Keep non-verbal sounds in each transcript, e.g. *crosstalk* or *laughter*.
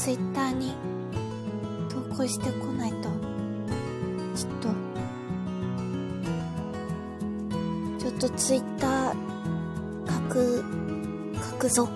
ツイッターに投稿してこないと。ちょっと、ちょっとツイッター、書く、書くぞ。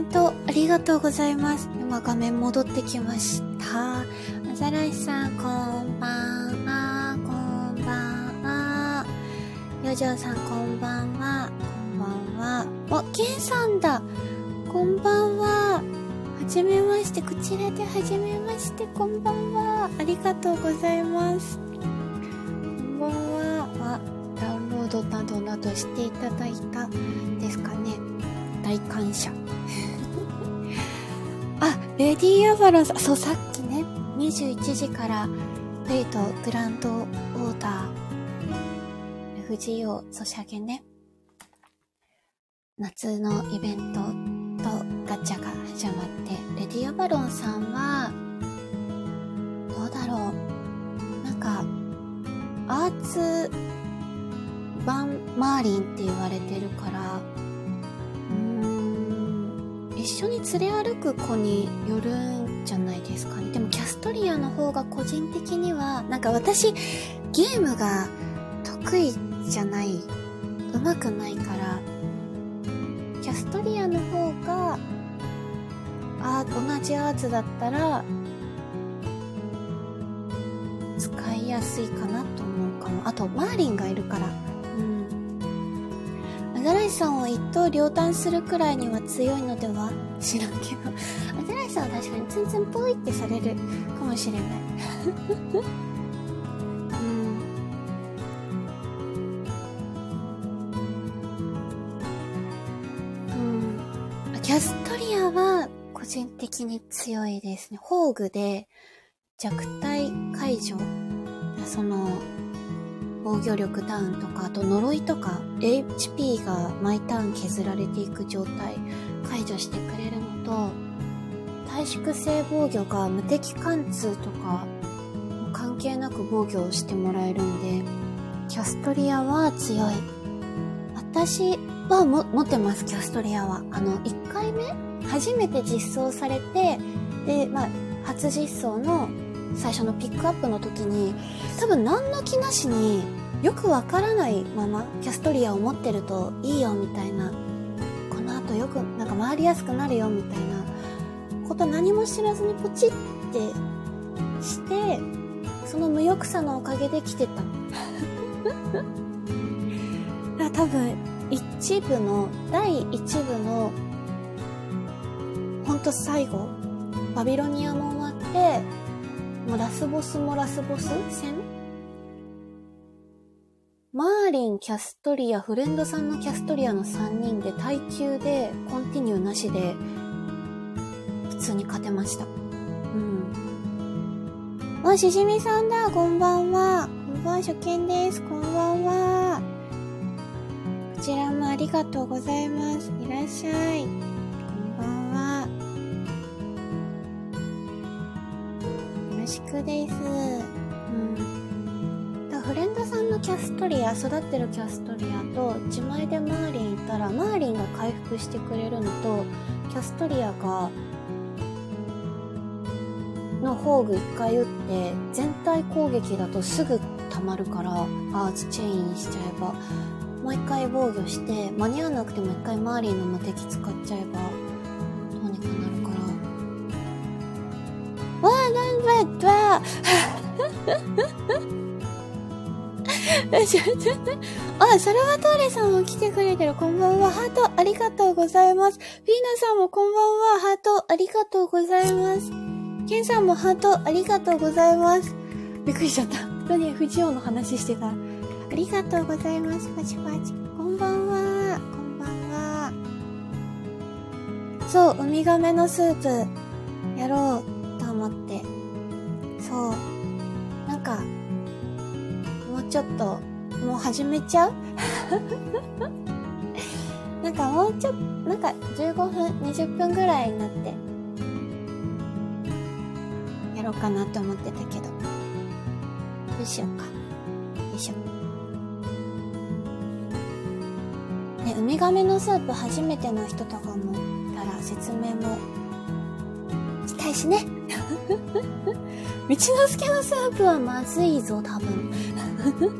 メントありがとうございます。今画面戻ってきました。アザラシさん、こんばんは、こんばんは。ヨジョさん、こんばんは、こんばんは。お、ケンさんだ。こんばんは。はじめまして、こちらではじめまして、こんばんは。ありがとうございます。こんばんは。は、ダウンロードなどなどしていただいたですかね。大感謝。レディー・アバロンさん、そう、さっきね、21時から、レイトグランドオーダー、FGO ソシャゲね、夏のイベントとガチャが始まって、レディアバロンさんは、どうだろう。なんか、アーツバンマーリンって言われてるから、緒に連れ歩く子によるんじゃないですかね。でもキャストリアの方が個人的には、なんか私、ゲームが得意じゃない、上手くないから、キャストリアの方が、あ同じアーツだったら、使いやすいかなと思うかも。あと、マーリンがいるから。うん。アザラシさんを一刀両断するくらいには強いのでは？知らんけど。アザラシさんは確かに全然ポイってされるかもしれない。うん。うん。キャストリアは個人的に強いですね。宝具で弱体解除。その、防御力ダウンとか、あと呪いとか、HP が毎ターン削られていく状態解除してくれるのと、耐縮性防御が無敵貫通とか、関係なく防御をしてもらえるんで、キャストリアは強い。私はも持ってます、キャストリアは。あの、1回目？初めて実装されて、で、まあ、初実装の最初のピックアップの時に、多分何の気なしによくわからないままキャストリアを持ってるといいよみたいな、この後よくなんか回りやすくなるよみたいなこと何も知らずにポチってして、その無欲さのおかげで来てた。*laughs* だから多分一部の、第一部の、ほんと最後、バビロニアも終わって、もうラスボスもラスボス戦？マーリン、キャストリア、フレンドさんのキャストリアの3人で耐久で、コンティニューなしで、普通に勝てました。うん。あ、しじみさんだ、こんばんは。こんばんは、初見です。こんばんは。こちらもありがとうございます。いらっしゃい。よろしくです。フレンドさんのキャストリア育ってるキャストリアと自前でマーリンいたらマーリンが回復してくれるのとキャストリアがの宝具1回打って全体攻撃だとすぐ溜まるからアーツチェインしちゃえばもう1回防御して間に合わなくても1回マーリンの無敵使っちゃえばあなんだわあ、サルバトーレさんも来てくれてる。こんばんは。ハートありがとうございます。フィーナさんもこんばんは。ハートありがとうございます。ケンさんもハートありがとうございます。びっくりしちゃった。本当に藤尾の話してた。ありがとうございます。パチパチ。こんばんは。こんばんは。そう、ウミガメのスープ、やろうと思って。そう。なんかもう、ちょっと、もう始めちゃう？*laughs* なんかもうちょっと、なんか15分、20分ぐらいになって、やろうかなって思ってたけど。どうしようか。よいしょ。ね、ウミガメのスープ初めての人とかもいたら説明もしたいしね。道之助のスープはまずいぞ、多分。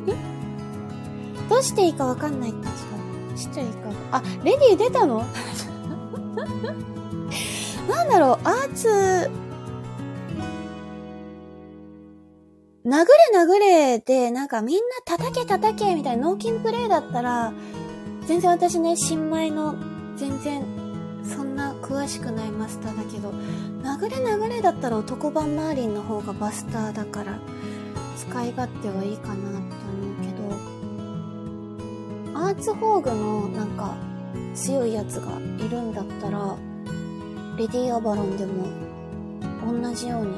*laughs* どうしていいかわかんないって知っちゃいいか。あ、レディー出たの？*laughs* なんだろう、アーツ、殴れ殴れで、なんかみんな叩け叩けみたいな脳筋プレイだったら、全然私ね、新米の全然そんな詳しくないマスターだけど、殴れ殴れだったら男版マーリンの方がバスターだから、使い勝手はいいかなって思うけど、アーツホーグのなんか強いやつがいるんだったら、レディーアバロンでも同じように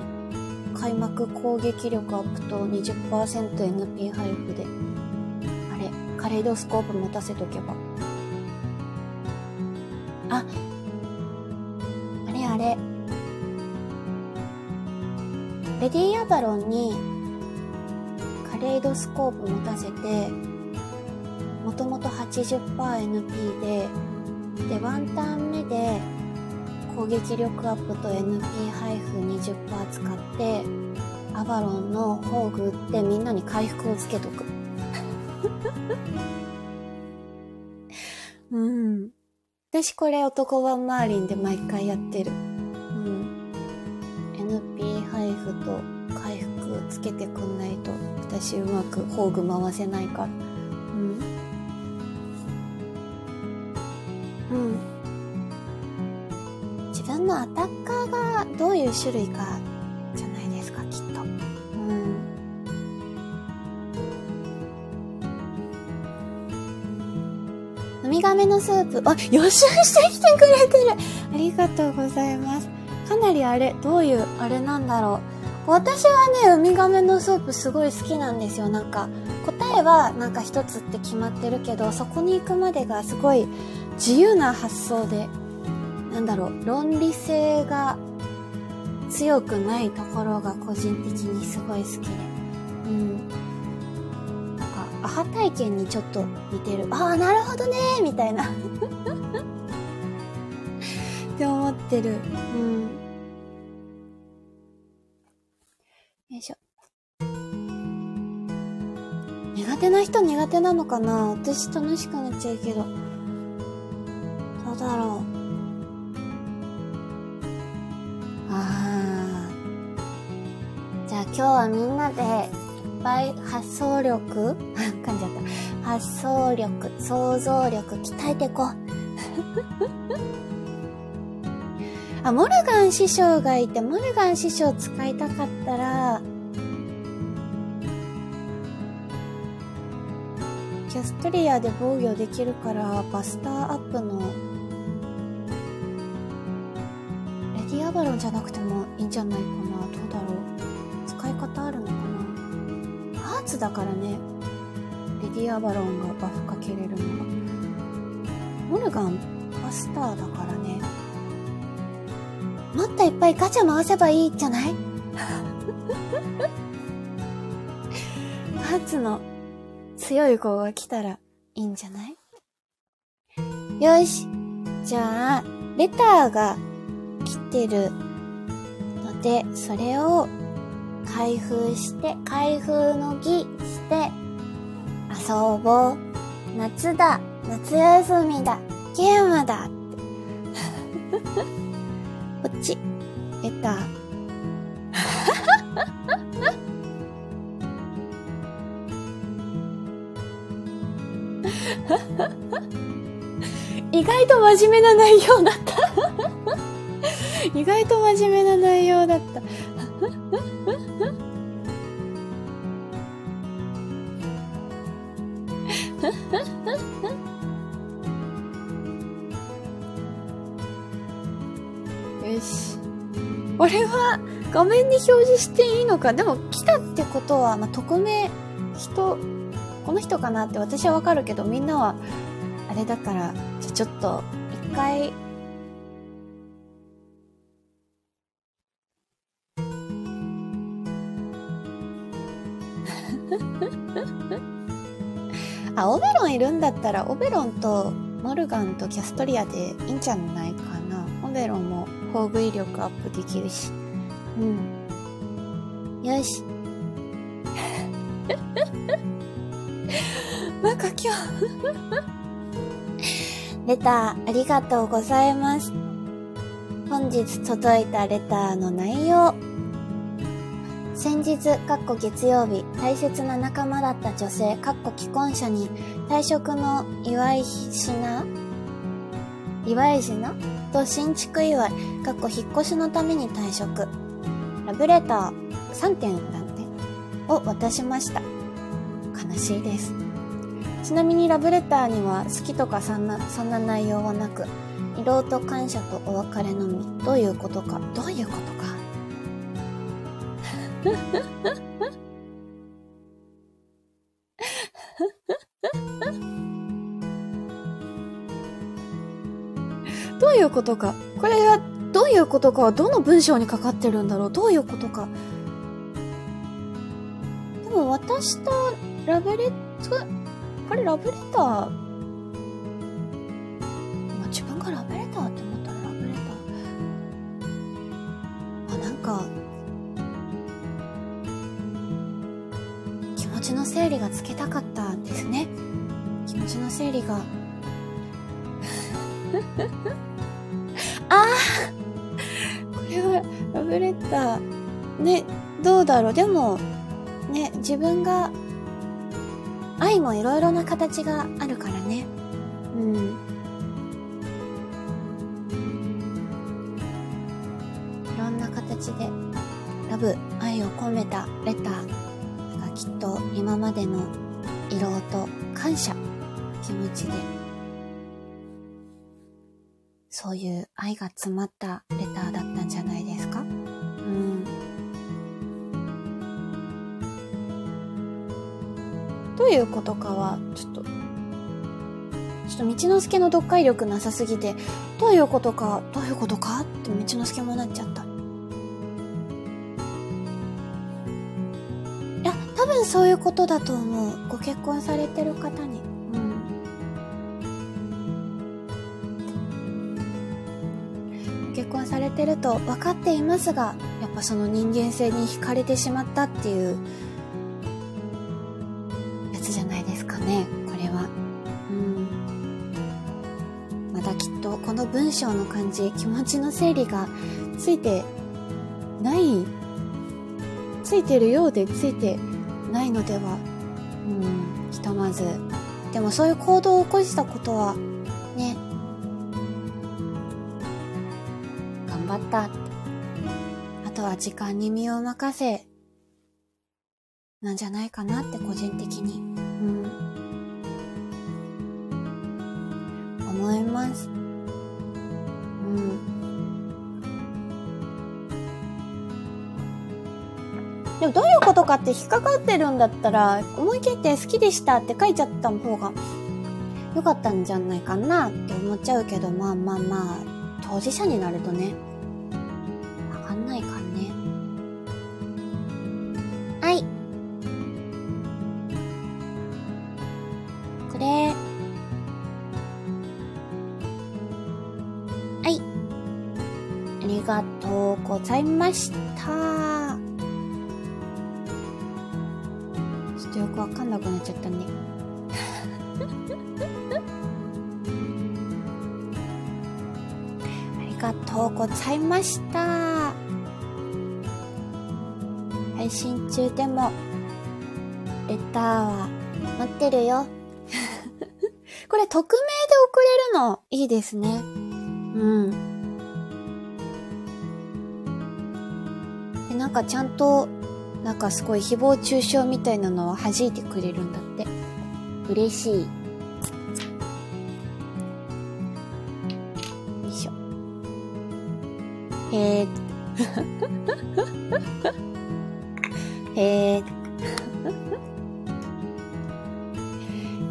開幕攻撃力アップと 20%NP 配布で、あれ、カレイドスコープ持たせとけば。あ、あれ。レディアバロンにカレイドスコープ持たせて、もともと 80%NP で、で、ワンターン目で攻撃力アップと NP 配布20%使って、アバロンの宝具ってみんなに回復をつけとく。私これ男版マーリンで毎回やってる。うん。NP 配布と回復つけてくんないと私うまく宝具回せないから。うん。うん。自分のアタッカーがどういう種類かガメのスープ、あ、予習してきてくれてるありがとうございます。かなりあれ、どういうあれなんだろう。私はね、ウミガメのスープすごい好きなんですよ。なんか、答えはなんか一つって決まってるけど、そこに行くまでがすごい自由な発想で、なんだろう、論理性が強くないところが個人的にすごい好きで。うん。アハ体験にちょっと似てる。ああ、なるほどねみたいな *laughs* って思ってる。うん。よいしょ。苦手な人苦手なのかな？私楽しくなっちゃうけど。どうだろう。ああ。じゃあ今日はみんなでぱい発想力？*laughs* 噛んじゃった。発想力、想像力鍛えていこう。*laughs* あ、モルガン師匠がいて、モルガン師匠使いたかったら、キャストリアで防御できるからバスターアップのレディアバロンじゃなくてもいいんじゃないかなどうだろう使い方あるのかなハーツだからね。レディアバロンがバフかけれるのがモルガンバスターだからね。もっといっぱいガチャ回せばいいじゃない？ハーツの強い子が来たらいいんじゃない？よし。じゃあ、レターが来てるので、それを開封して、開封の儀して、遊ぼう。夏だ。夏休みだ。ゲームだ。っ *laughs* てこっち。レター。*laughs* 意外と真面目な内容だった *laughs* 意外と真面目な内容だったれは画面に表示していいのか？でも来たってことは、まあ、匿名、人、この人かなって私はわかるけど、みんなは、あれだから、じゃちょっと、一回、*laughs* あ、オベロンいるんだったら、オベロンとモルガンとキャストリアでいいんじゃないかな。オベロンも防具威力アップできるし。うん。よし。*laughs* なんか今日 *laughs* レターありがとうございます。本日届いたレターの内容。先日、かっこ月曜日、大切な仲間だった女性、かっこ既婚者に退職の祝い品？祝い品？と新築祝い、かっこ引っ越しのために退職。ラブレター3点だってを渡しました。悲しいです。ちなみにラブレターには好きとかそんな、そんな内容はなく、移動と感謝とお別れのみ。どういうことか、どういうことか。ことか。これはどういうことかはどの文章にかかってるんだろう？どういうことか。でも私とラブレット、これラブレター、まあ、自分がラブレターって思ったらラブレター。あ、なんか、気持ちの整理がつけたかったんですね。気持ちの整理が。*laughs* ああこれはラブレター。ね、どうだろう。でも、ね、自分が愛もいろいろな形があるからね。うん。いろんな形で、ラブ、愛を込めたレターがきっと今までの色と感謝、気持ちで、そういう愛が詰まったレターだったんじゃないですか？うん。どういうことかは、ちょっと、ちょっと道之助の読解力なさすぎて、どういうことか、どういうことか？って道之助もなっちゃった。いや、多分そういうことだと思う。ご結婚されてる方に。されてると分かっていますが、やっぱその人間性に惹かれてしまったっていうやつじゃないですかね、これは。うん。まだきっとこの文章の感じ、気持ちの整理がついてない、ついてるようでついてないのでは、うん、ひとまず。でもそういう行動を起こしたことは、張った。あとは時間に身を任せ、なんじゃないかなって個人的に、うん、思います。うん。でもどういうことかって引っかかってるんだったら、思い切って好きでしたって書いちゃった方がよかったんじゃないかなって思っちゃうけど、まあまあまあ、当事者になるとね、ざいました。とよくわかんなくなっちゃったね。*laughs* ありがとうございました。配信中でも、レターは待ってるよ。*laughs* これ匿名で送れるの？いいですね。うん。なんかちゃんとなんかすごい誹謗中傷みたいなのを弾いてくれるんだって。嬉しい。よいしょ。へえ。*laughs* へえ。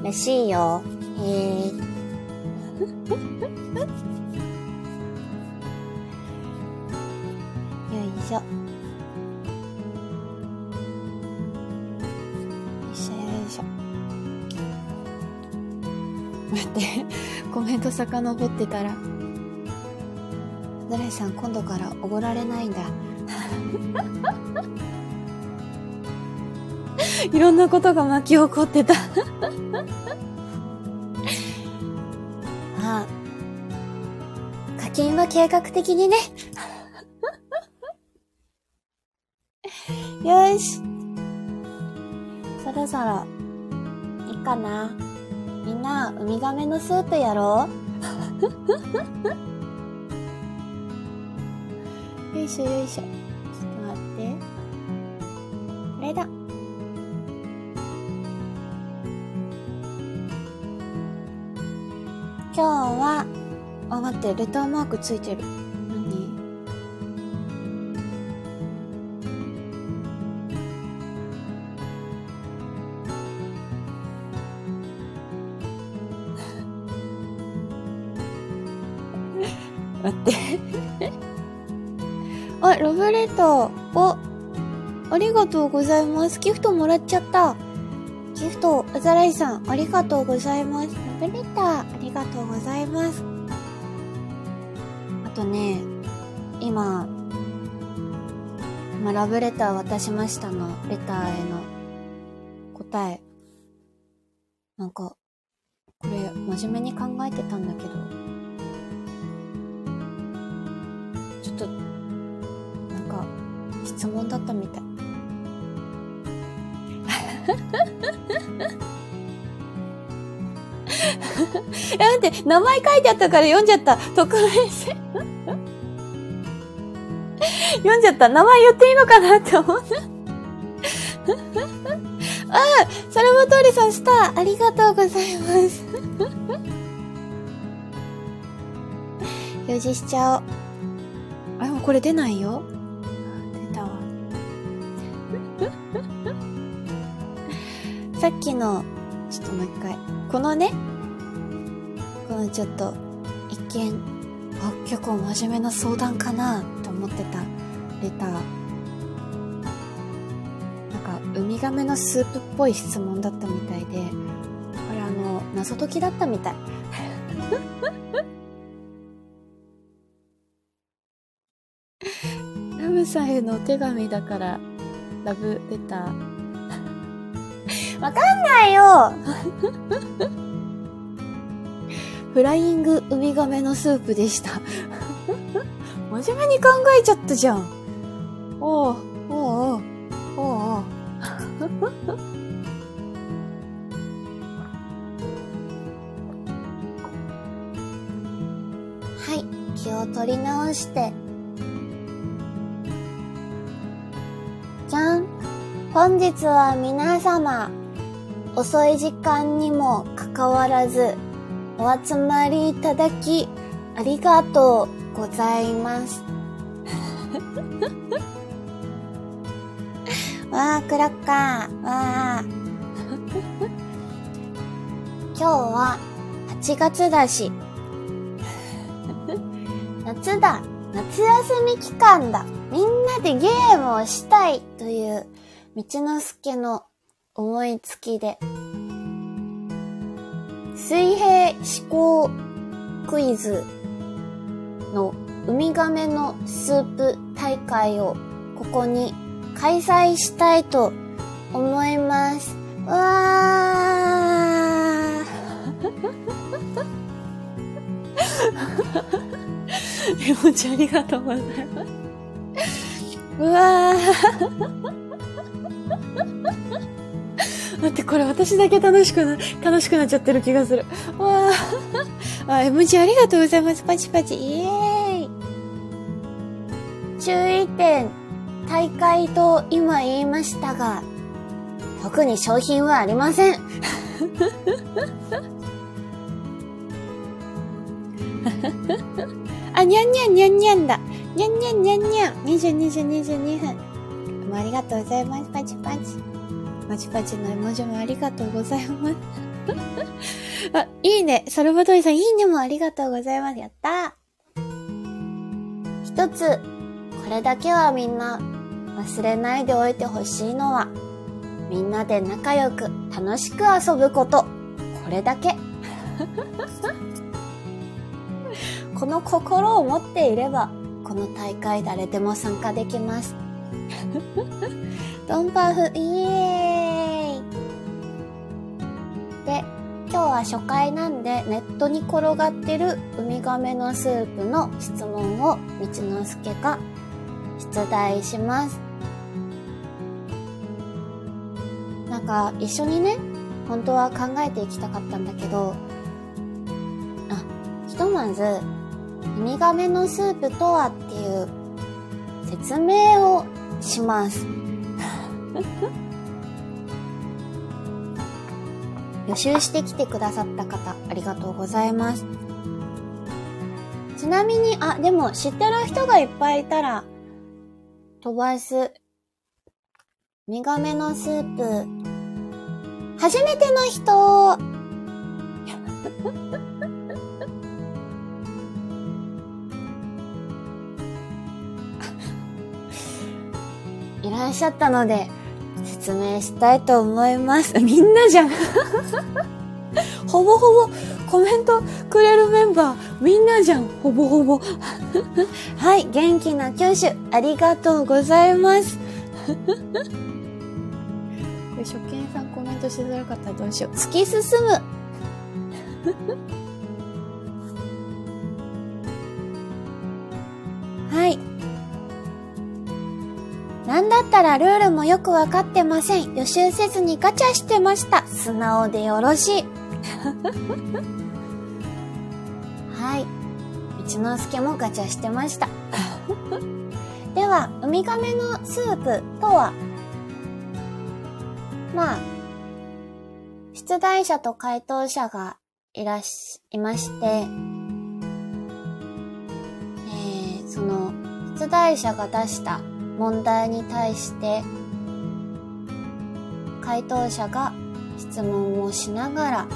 らしいよ。遡ってたら、ドライさん今度からおごられないんだ。*laughs* いろんなことが巻き起こってたあ *laughs* あ。課金は計画的にね。*laughs* よし。そろそろ、いいかな。みんな、ウミガメのスープやろうよいしょよいしょ。ちょっと待って。これだ。今日は、あ、待って、レターマークついてる。とうございます。ギフトもらっちゃった。ギフト、うざらいさん、ありがとうございます。ラブレター、ありがとうございます。あとね、今、まあラブレター渡しましたの、レターへの答え。なんか、これ、真面目に考えてたんだけど、ちょっと、なんか、質問だったみたい。え、待って、名前書いてあったから読んじゃった。匿名性。*laughs* 読んじゃった。名前言っていいのかなって思った。*laughs* ああ、サルバトーレさん、スター、ありがとうございます。*laughs* 表示しちゃおう。あ、でもこれ出ないよ。っきの、ちょっともう一回。このね、このちょっと、一見、あ、結構真面目な相談かなと思ってたレター。なんか、ウミガメのスープっぽい質問だったみたいで、これあの、謎解きだったみたい。*laughs* ムさんへのお手紙だから、ラブレター。わかんないよフライングウミガメのスープでした。真面目に考えちゃったじゃん。おう、おう、おう、おう、おう。はい、気を取り直して、じゃん本日は皆様、遅い時間にもかかわらず、お集まりいただき、ありがとうございます。*laughs* わー、クラッカー。わー。今日は8月だし。*laughs* 夏だ。夏休み期間だ。みんなでゲームをしたいという道之助の思いつきで、水平思考クイズのウミガメのスープ大会をここに開催したいと思います。うわー絵文字ありがとうございます。うわー待って、これ私だけ楽しくな、楽しくなっちゃってる気がする。わあ。あ、M 字ありがとうございます。パチパチ。イエーイ。注意点。大会と今言いましたが、特に商品はありません。*laughs* あ、にゃんにゃんにゃんにゃんだ。にゃんにゃんにゃんにゃん。20、20、22分。もありがとうございます。パチパチ。パチパチの絵文字もありがとうございます。*laughs* あ、いいね。サルバトリさん、いいねもありがとうございます。やった一つ、これだけはみんな忘れないでおいてほしいのは、みんなで仲良く楽しく遊ぶこと。これだけ。*laughs* この心を持っていれば、この大会誰でも参加できます。ドンパフ、イエーイで、今日は初回なんでネットに転がってるウミガメのスープの質問を道之助が出題します。なんか一緒にね、本当は考えていきたかったんだけど、あ、ひとまず、ウミガメのスープとはっていう説明をします。*laughs* 予習してきてくださった方、ありがとうございます。ちなみに、あ、でも知ってる人がいっぱいいたら、飛ばす。ウミガメのスープ。初めての人 *laughs* いらっしゃったので、説明したいと思います。みんなじゃん *laughs* ほぼほぼコメントくれるメンバー、みんなじゃん。ほぼほぼ。*laughs* はい、元気な教師、ありがとうございます。*laughs* 初見さんコメントしづらかったらどうしよう。突き進む。はい。なんだったらルールもよくわかってません。予習せずにガチャしてました。素直でよろしい。*laughs* はい。一之輔もガチャしてました。*laughs* では、ウミガメのスープとは、まあ、出題者と回答者がいらし、いまして、えー、その、出題者が出した問題に対して回答者が質問をしながら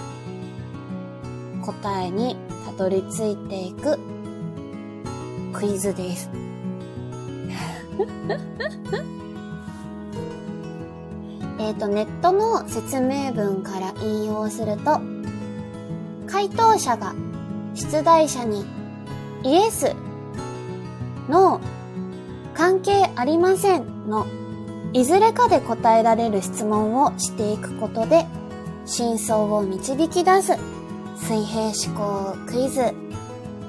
答えにたどり着いていくクイズです。*laughs* えっと、ネットの説明文から引用すると、回答者が出題者にイエス、ノー、関係ありませんのいずれかで答えられる質問をしていくことで真相を導き出す水平思考クイズ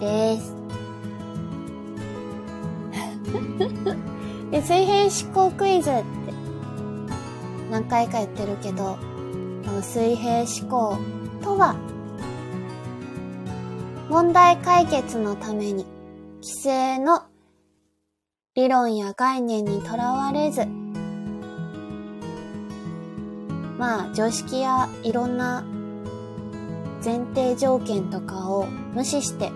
です。で水平思考クイズって何回か言ってるけど、水平思考とは問題解決のために規制の理論や概念にとらわれず、まあ常識やいろんな前提条件とかを無視して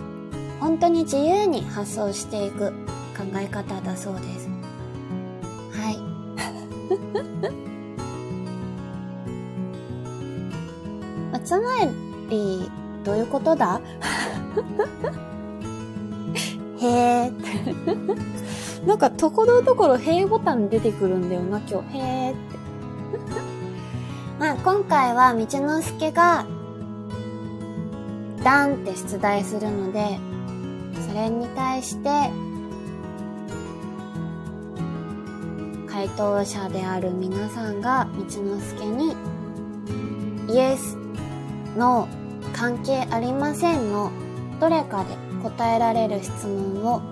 本当に自由に発想していく考え方だそうです。はい。*laughs* まつまり、どういうことだ？*laughs* へえ。なんか、ところどころへーボタン出てくるんだよな、今日。へーって。*laughs* まあ、今回は、道之助が、ダンって出題するので、それに対して、回答者である皆さんが道之助にイエス、ノー、関係ありませんのどれかで答えられる質問を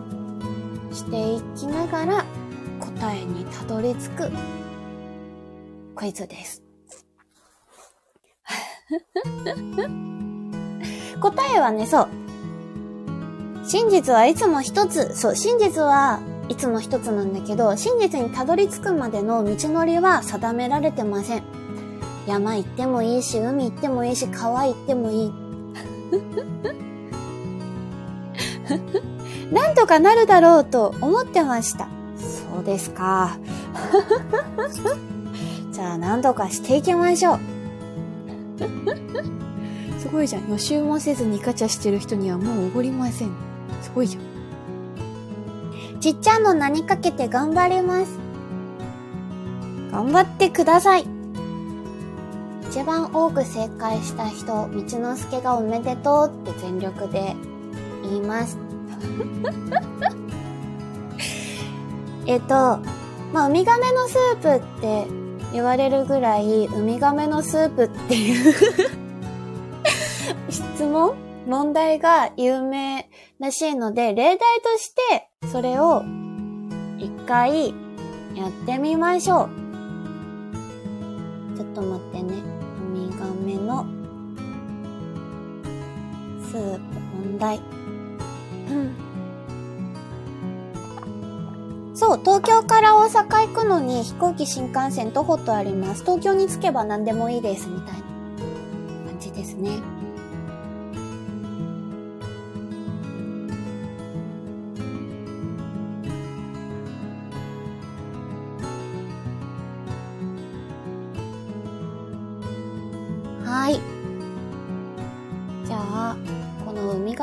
していきながら答えにたどり着くクイズです。*laughs* 答えはね、そう。真実はいつも一つ。そう、真実はいつも一つなんだけど、真実にたどり着くまでの道のりは定められてません。山行ってもいいし、海行ってもいいし、川行ってもいい。なんとかなるだろうと思ってました。そうですか。*laughs* じゃあ何とかしていきましょう。*laughs* すごいじゃん。予習もせずにガチャしてる人にはもうおごりません。すごいじゃん。ちっちゃいの何かけて頑張ります。頑張ってください。一番多く正解した人、道之助がおめでとうって全力で言います。*laughs* えっと、まあ、ウミガメのスープって言われるぐらい、ウミガメのスープっていう *laughs* 質問問題が有名らしいので、例題としてそれを一回やってみましょう。ちょっと待ってね。ウミガメのスープ問題。そう、東京から大阪行くのに飛行機新幹線徒歩とあります。東京に着けば何でもいいです、みたいな感じですね。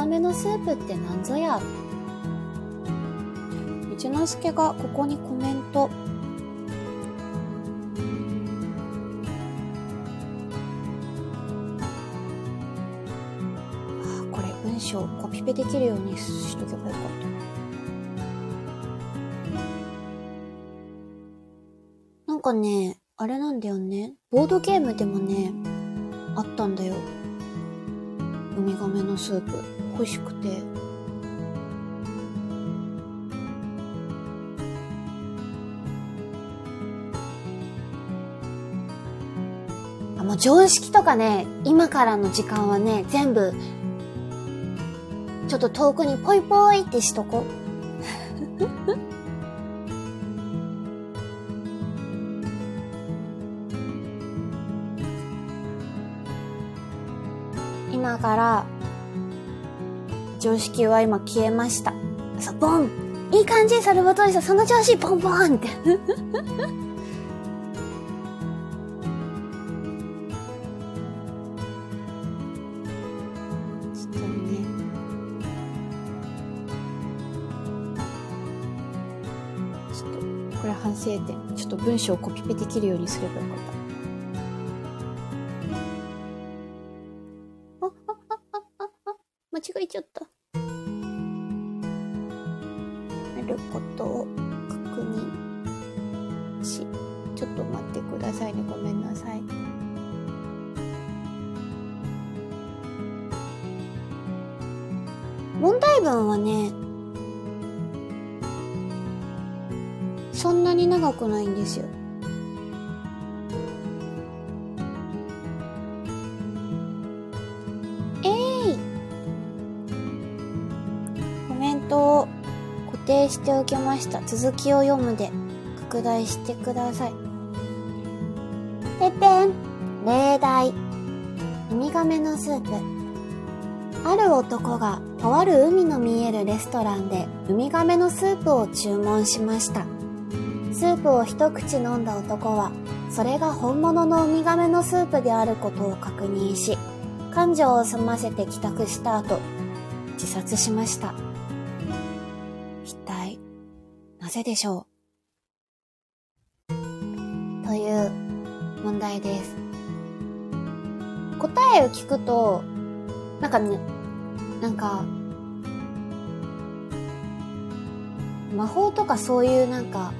のウミガメのスープって何ぞや？一之輔がここにコメント。これ文章コピペできるようにしとけばよかった。なんかね、あれなんだよね。ボードゲームでもね、あったんだよ。ウミガメのスープ。欲しくて。もう常識とかね、今からの時間はね、全部、ちょっと遠くにポイポイってしとこ。*laughs* 今から、常識は今消えました。そう、ボンいい感じサルバトリさん、その調子ボンボンって省点。ちょっと文章をコピペできるようにすればよかった。あ、あ、あ、あ、あ、間違えちゃった。さいね。ごめんなさい。問題文はね、そんなに長くないんですよ。えいコメントを固定しておきました。続きを読むで拡大してください。ててん例題ウミガメのスープある男がとある海の見えるレストランでウミガメのスープを注文しました。スープを一口飲んだ男は、それが本物のウミガメのスープであることを確認し、感情を済ませて帰宅した後、自殺しました。一体、なぜでしょう？題です。答えを聞くと、なんかね、なんか、魔法とかそういうなんか、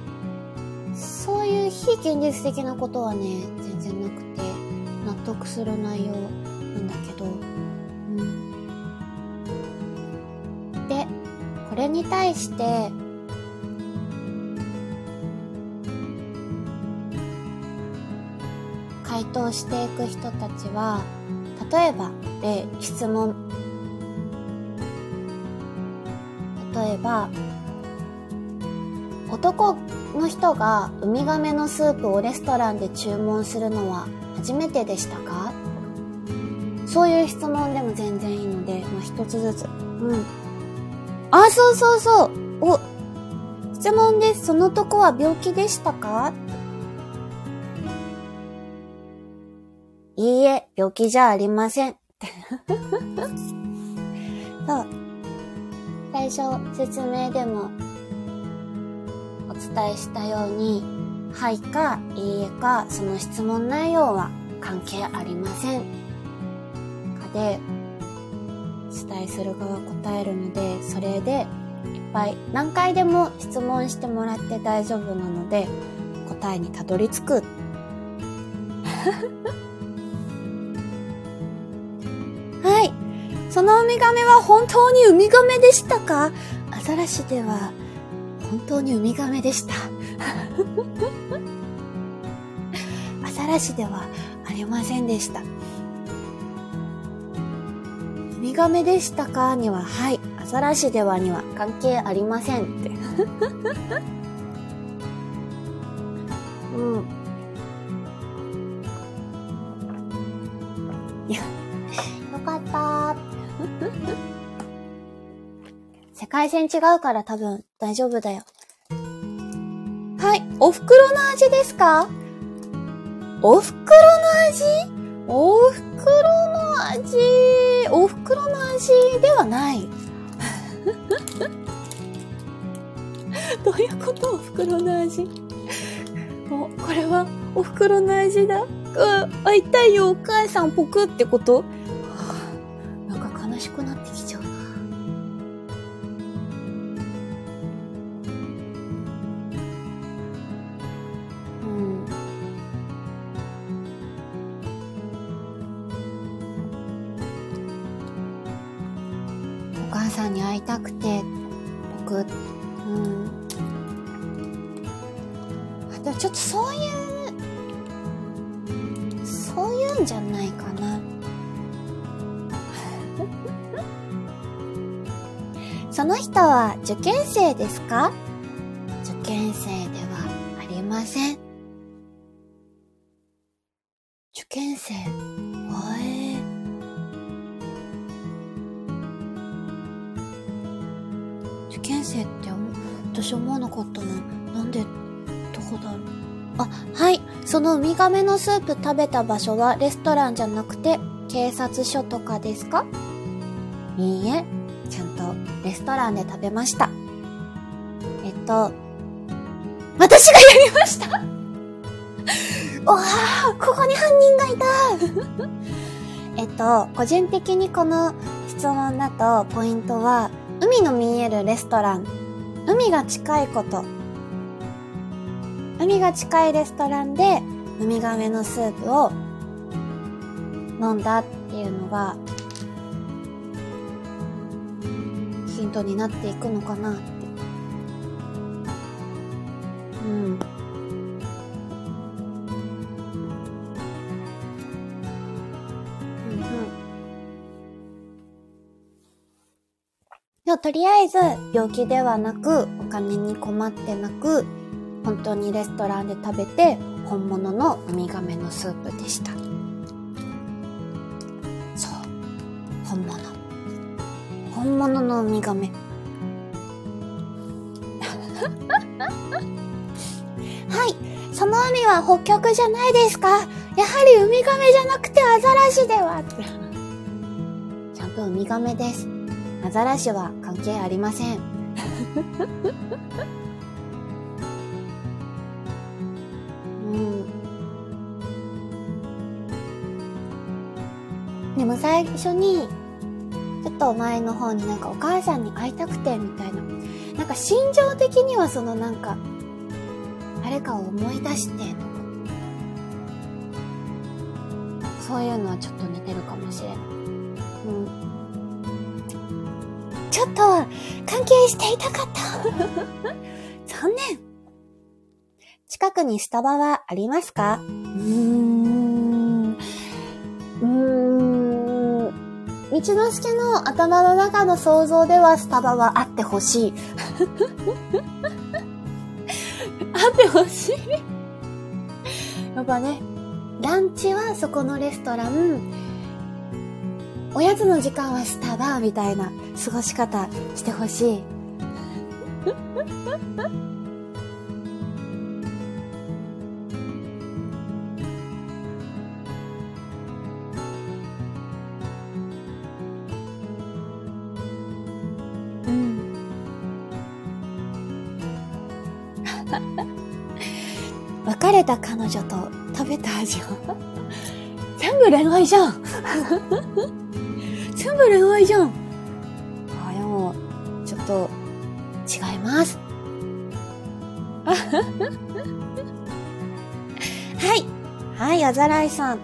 そういう非現実的なことはね、全然なくて、納得する内容なんだけど、うん。で、これに対して、回答していく人たちは、例えば、で、質問。例えば、男の人がウミガメのスープをレストランで注文するのは初めてでしたか？そういう質問でも全然いいので、まあ、一つずつ。うん。あ、そうそうそう。お、質問です。そのとこは病気でしたか？いいえ、病気じゃありません。*laughs* そう。最初、説明でも伝えしたように、はいかいいえか、その質問内容は関係ありません。かで、伝えする側答えるので、それでいっぱい何回でも質問してもらって大丈夫なので、答えにたどり着く。はい。そのウミガメは本当にウミガメでしたか？アザラシでは本当にウミガメでした。*laughs* アザラシではありませんでした。ウミガメでしたかには、はい、アザラシではには関係ありませんって。*laughs* うん。いや、世界線違うから多分大丈夫だよ。はい。お袋の味ですか？お袋の味？お袋の味、お袋の味ではない。*laughs* どういうことお袋の味？お、これはお袋の味だ？うん、会いよ、お母さんぽくってこと？悲しくなってきちゃうな。お母。さんに会いたくその人は受験生ですか？受験生ではありません。受験生？受験生って私思わなかったな。なんで、どこだろう？あ、はい。そのウミガメのスープ食べた場所はレストランじゃなくて警察署とかですか？いいえ、ちゃんとレストランで食べました。えっと、私がやりました？お *laughs* わーここに犯人がいた *laughs* えっと、個人的にこの質問だとポイントは、海の見えるレストラン海が近いこと。海が近いレストランでウミガメのスープを飲んだっていうのがントになっていくのかなって。うん。でもとりあえず病気ではなくお金に困ってなく本当にレストランで食べて本物のウミガメのスープでした。そう。本物。本物のウミガメ。はい。その海は北極じゃないですかやはりウミガメじゃなくてアザラシではプウミガメです。アザラシは関係ありません。うん。でも最初に、ちょっと前の方になんかお母さんに会いたくてみたいな。なんか心情的にはそのなんか、誰かを思い出してとか、そういうのはちょっと似てるかもしれない。うん。ちょっと関係していたかった。*laughs* 残念。近くにスタバはありますか？うーん。道之助の頭の中の想像ではスタバはあってほしい。*laughs* あってほしい。やっぱね、ランチはそこのレストラン、おやつの時間はスタバみたいな過ごし方してほしい。れた彼女と食べた味は *laughs* 全部恋愛じゃん *laughs* 全部恋愛じゃんあ、でも、ちょっと、違います。*laughs* はい。はい、アザライさん。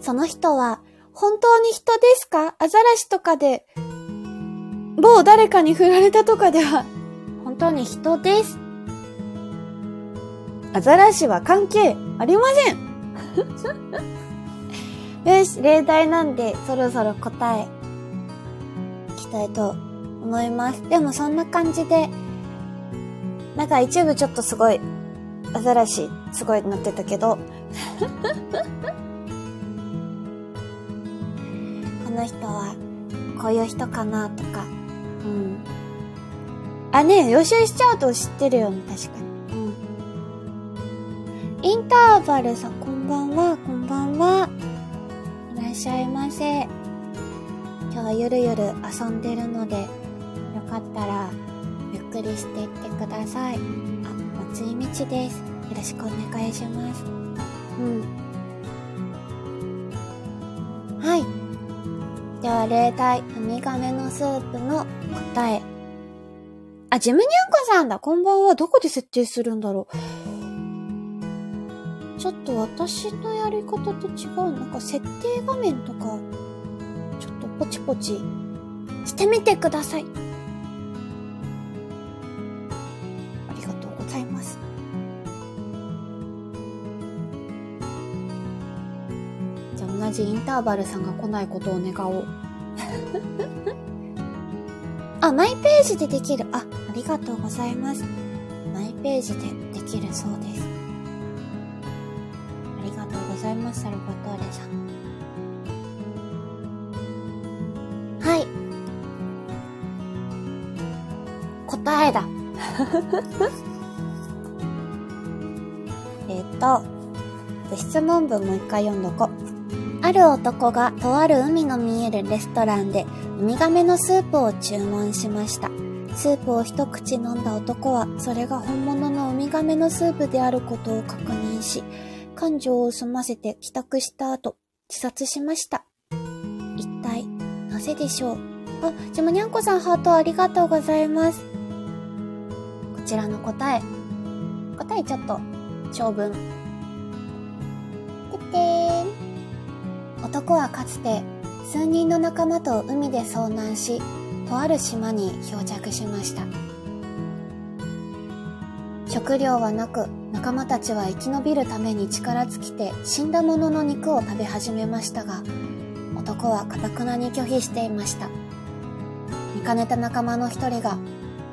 その人は、本当に人ですか？アザラシとかで、某誰かに振られたとかでは、本当に人です。アザラシは関係ありません *laughs* よし、例題なんで、そろそろ答え、いきたいと思います。でもそんな感じで、なんか一部ちょっとすごい、アザラシ、すごいなってたけど、*laughs* この人は、こういう人かなとか、うん。あ、ね予習しちゃうと知ってるよね、確かに。インターバルさん、こんばんは、こんばんは。いらっしゃいませ。今日はゆるゆる遊んでるので、よかったら、ゆっくりしていってください。あ、松井道です。よろしくお願いします。うん。はい。では、例題、ウミガメのスープの答え。あ、ジムニャンコさんだ。こんばんは。どこで設定するんだろう。ちょっと私のやり方と違う。なんか設定画面とか、ちょっとポチポチしてみてください。ありがとうございます。じゃあ同じインターバルさんが来ないことを願おう。*laughs* あ、マイページでできる。あ、ありがとうございます。マイページでできるそうです。ざいます、サルバトーレさん。はい。答えだ。えっと、質問文もう一回読んどこ。ある男がとある海の見えるレストランでウミガメのスープを注文しました。スープを一口飲んだ男は、それが本物のウミガメのスープであることを確認し、感情を済ませて帰宅した後、自殺しました。一体、なぜでしょう？あ、じゃまにゃんこさんハートありがとうございます。こちらの答え。答えちょっと、長文。てってーん。男はかつて、数人の仲間と海で遭難し、とある島に漂着しました。食料はなく、仲間たちは生き延びるために力尽きて死んだ者のの肉を食べ始めましたが、男は堅くなに拒否していました。見かねた仲間の一人が、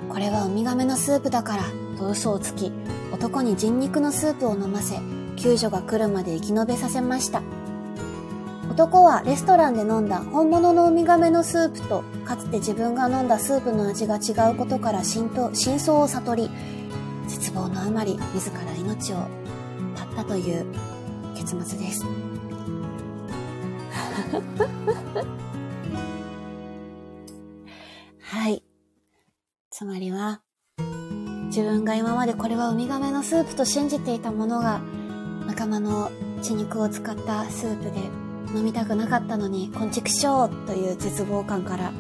これはウミガメのスープだから、と嘘をつき、男に人肉のスープを飲ませ、救助が来るまで生き延べさせました。男はレストランで飲んだ本物のウミガメのスープと、かつて自分が飲んだスープの味が違うことから真相を悟り、絶望のあまり自ら命を絶ったという結末です *laughs* はい。つまりは、自分が今までこれはウミガメのスープと信じていたものが、仲間の血肉を使ったスープで飲みたくなかったのに、こんちくしょうという絶望感から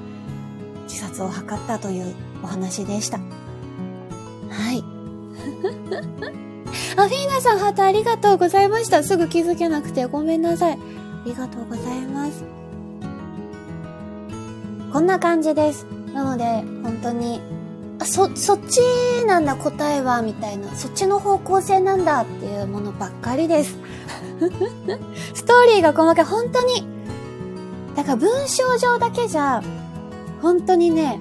自殺を図ったというお話でした。はい。*laughs* あ、フィーナさんハートありがとうございました。すぐ気づけなくてごめんなさい。ありがとうございます。こんな感じです。なので、本当に、あ、そ、そっちなんだ答えは、みたいな。そっちの方向性なんだっていうものばっかりです。*laughs* ストーリーが細かい。本当に。だから文章上だけじゃ、本当にね、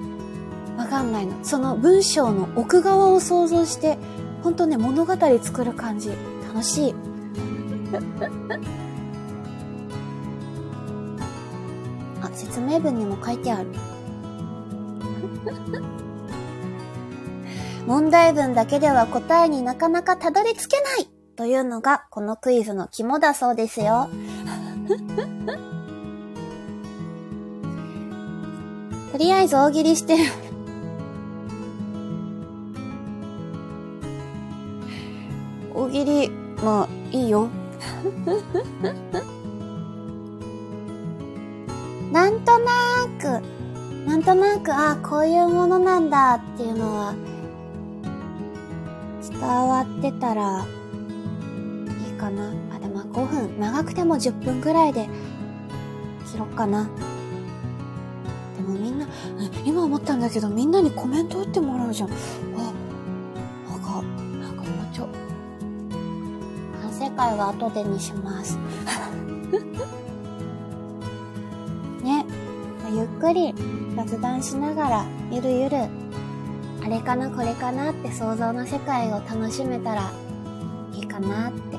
わかんないの。その文章の奥側を想像して、ほんとね、物語作る感じ。楽しい。*laughs* あ、説明文にも書いてある。*laughs* 問題文だけでは答えになかなかたどり着けないというのがこのクイズの肝だそうですよ。*laughs* とりあえず大喜利してる大喜利、まあ、いいよ。*laughs* なんとなーく、なんとなく、ああこういうものなんだっていうのは、伝わってたら、いいかな。あ、でも5分、長くても10分くらいで、切ろっかな。でもみんな、今思ったんだけど、みんなにコメント打ってもらうじゃん。回は後でにします。*laughs* ね。ゆっくり雑談しながら、ゆるゆる、あれかなこれかなって想像の世界を楽しめたらいいかなって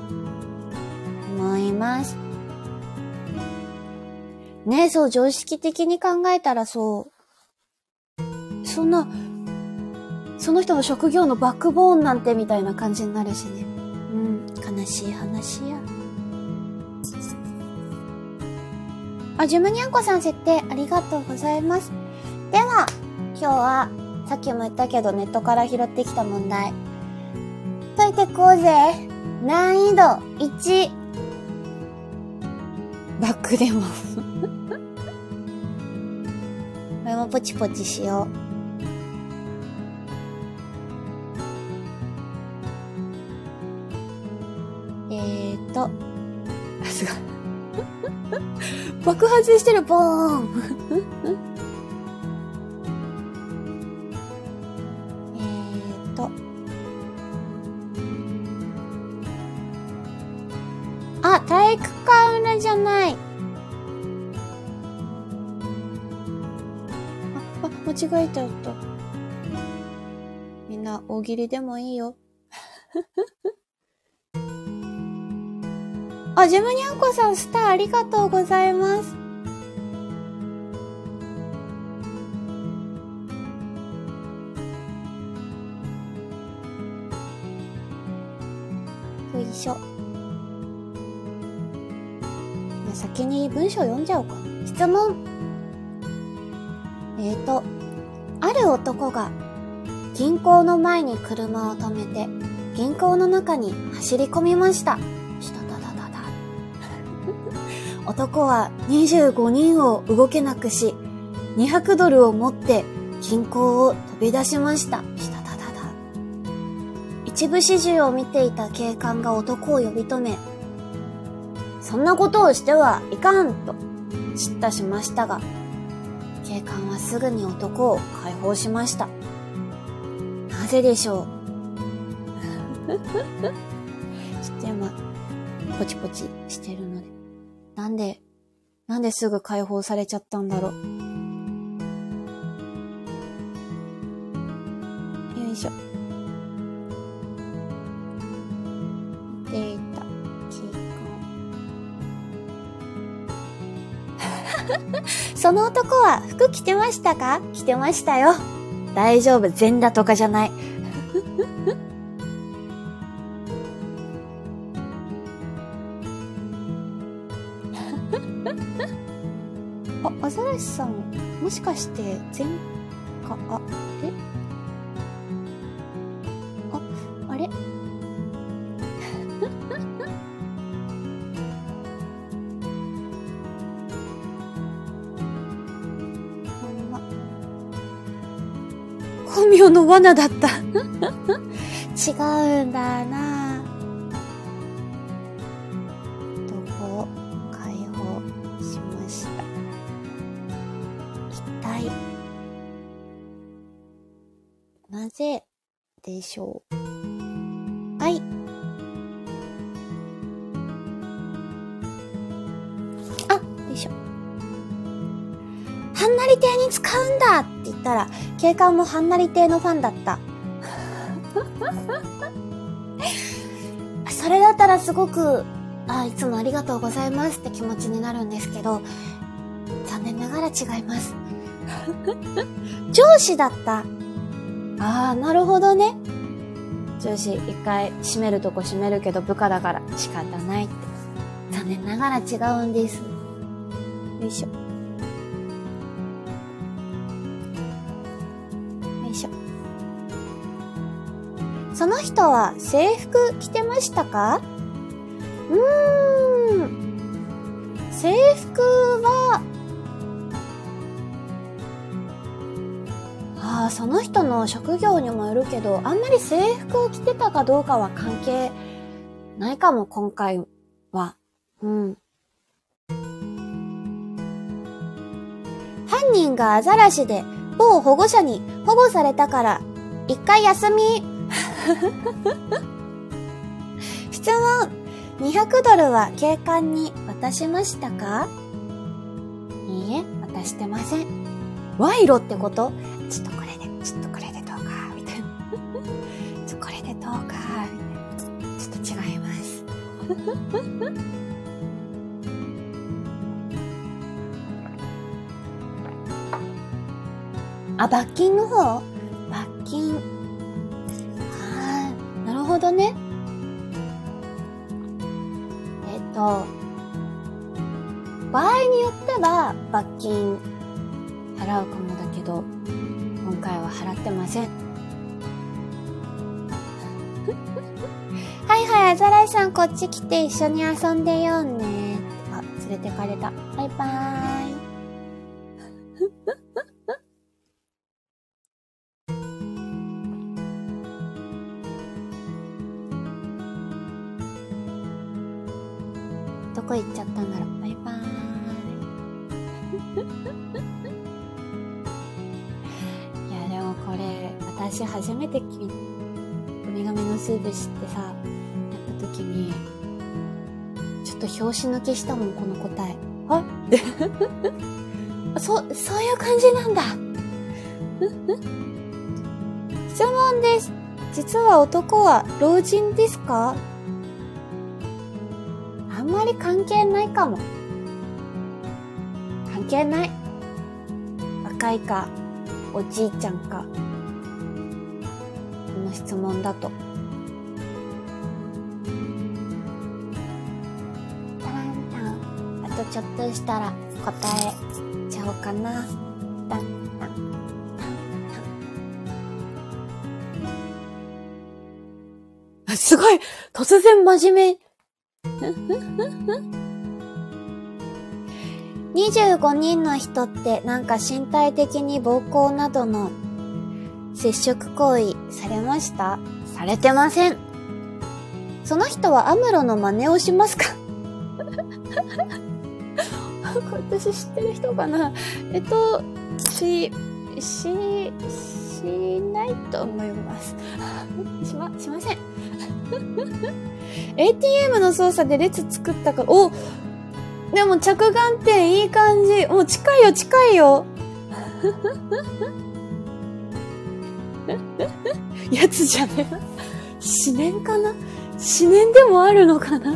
思います。ねそう、常識的に考えたらそう。そんな、その人の職業のバックボーンなんてみたいな感じになるしね。悲しい話や。あ、ジュムニャンコさん設定ありがとうございます。では、今日は、さっきも言ったけどネットから拾ってきた問題。解いてこうぜ。難易度1。バックでも *laughs* これもポチポチしよう。と、すごい。爆発してる、ボーンえーと。あ、体育館裏じゃない。あ、あ、間違えちゃった。みんな、大喜利でもいいよ。あ、ジムニャンコさん、スターありがとうございます。よいしょ。先に文章読んじゃおうか。質問。えーと、ある男が銀行の前に車を止めて銀行の中に走り込みました。男は25人を動けなくし、200ドルを持って銀行を飛び出しました。したただだ。一部始終を見ていた警官が男を呼び止め、そんなことをしてはいかんと叱咤しましたが、警官はすぐに男を解放しました。なぜでしょう？*laughs* ちょっと今、ポチポチしてる。なんで、なんですぐ解放されちゃったんだろう。よいしょ。データ、キー *laughs* その男は服着てましたか？着てましたよ。大丈夫、全裸とかじゃない。あえ？ああれ？*laughs* 本名の罠だった。*laughs* 違うんだな。しょうはい。あ、よいしょ。はんなり亭に使うんだって言ったら、警官もはんなり亭のファンだった。*laughs* それだったらすごく、あ、いつもありがとうございますって気持ちになるんですけど、残念ながら違います。*laughs* 上司だった。ああ、なるほどね。上司一回閉めるとこ閉めるけど部下だから仕方ないって。残念ながら違うんです。よいしょ。よいしょ。その人は制服着てましたか？うーん。制服は、ああ、その人の職業にもよるけど、あんまり制服を着てたかどうかは関係ないかも、今回は。うん。犯人がアザラシで某保護者に保護されたから、一回休み。*laughs* 質問。200ドルは警官に渡しましたか？いいえ、渡してません。賄賂ってこと？ちょっとこれ *laughs* これでどうか、ちょっと違います。*laughs* あ、罰金の方罰金。はい。なるほどね。えっ、と、場合によっては罰金払うかもだけど、今回は払ってません。はい、アザラシさんこっち来て一緒に遊んでよね。あ、連れてかれた。バイバーイ。こ行っちゃったんだろう。バイバーイ。いや、でもこれ、私初めてウミガメのスープ知ってさ、ちょっと拍子抜けしたもん、この答え。あ？*laughs* そ、そういう感じなんだ。*laughs* 質問です。実は男は老人ですか？んまり関係ないかも。関係ない。若いか、おじいちゃんか。この質問だと。ちょっとしたら答えちゃおうかな。タンタン。すごい突然真面目25人の人ってなんか身体的に暴行などの接触行為されました？されてません。その人はアムロの真似をしますか？私知ってる人かな？えっと、し、し、しないと思います。*laughs* しま、しません。*laughs* ATM の操作で列作ったか？ら、おでも着眼点いい感じ。もう近いよ、近いよ。*laughs* やつじゃねえ。思念かな？思念でもあるのかな？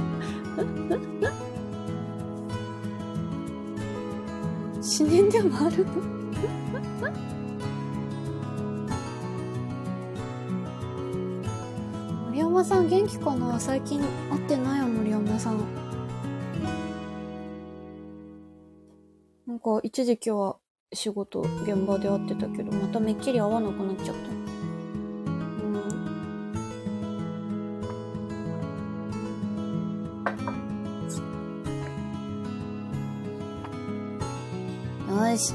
思念でもあるの？山さん元気かな？最近会ってないよ、森山さん。なんか、一時期は仕事、現場で会ってたけど、まためっきり会わなくなっちゃった。うん。よし。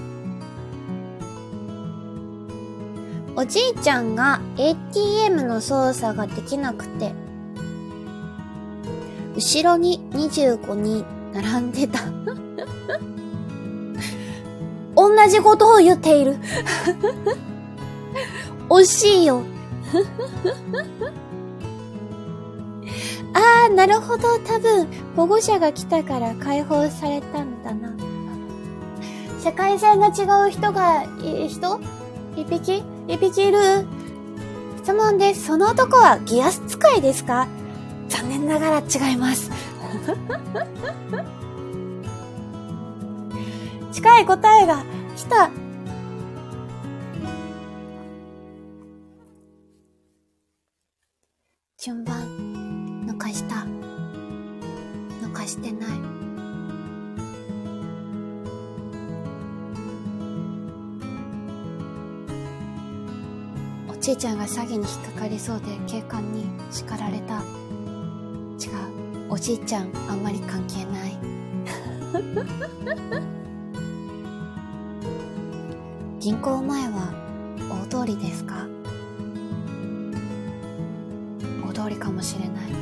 おじいちゃんが ATM の操作ができなくて、後ろに25人並んでた。*laughs* 同じことを言っている。*laughs* 惜しいよ。*laughs* ああ、なるほど。多分、保護者が来たから解放されたんだな。世界線が違う人が、い、人？一匹？一匹いる？質問です。その男はギアス使いですか？残念ながら違います。*laughs* 近い答えが来た。順番、抜かした。抜かしてない。おじいちゃんが詐欺に引っかかりそうで警官に叱られた。違う。おじいちゃん、あんまり関係ない。*laughs* 銀行前は大通りですか？大通りかもしれないい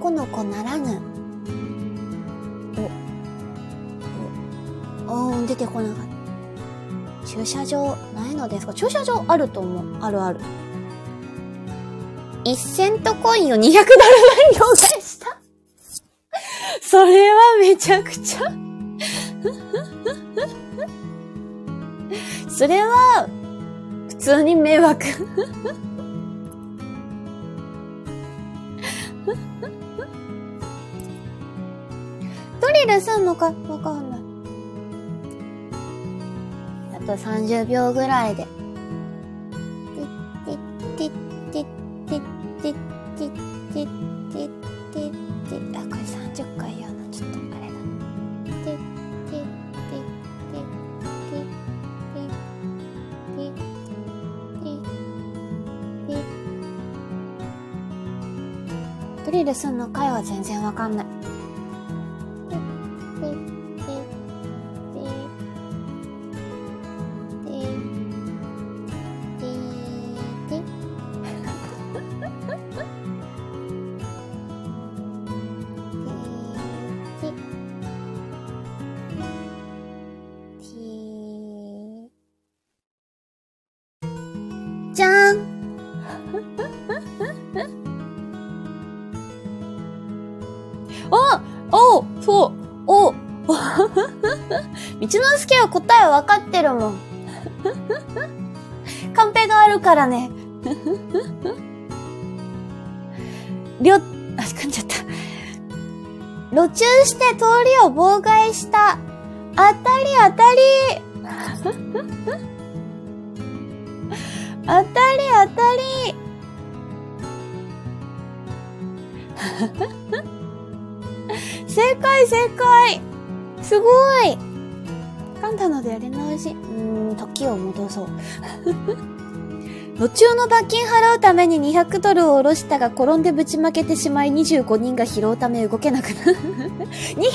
男の子ならぬお、お出てこなかった。駐車場ないのですか？駐車場あると思う。あるある。1セントコインを200ドル分に要請した？それはめちゃくちゃそれは、普通に迷惑ドリルすんのかわかんない。と30秒ぐらいで。あ、これ30回やな。ちょっとあれだ。ドリルすんの回は全然わかんない。るからね。*laughs* りょ、あ、噛んじゃった。路中して通りを妨害した。当たり当たり *laughs* 当たり当たり *laughs* 正解正解すごい噛んだのでやり直し。うーん、時を戻そう。路中の罰金払うために200ドルを下ろしたが転んでぶちまけてしまい25人が拾うため動けなくなる。*laughs* 200ドル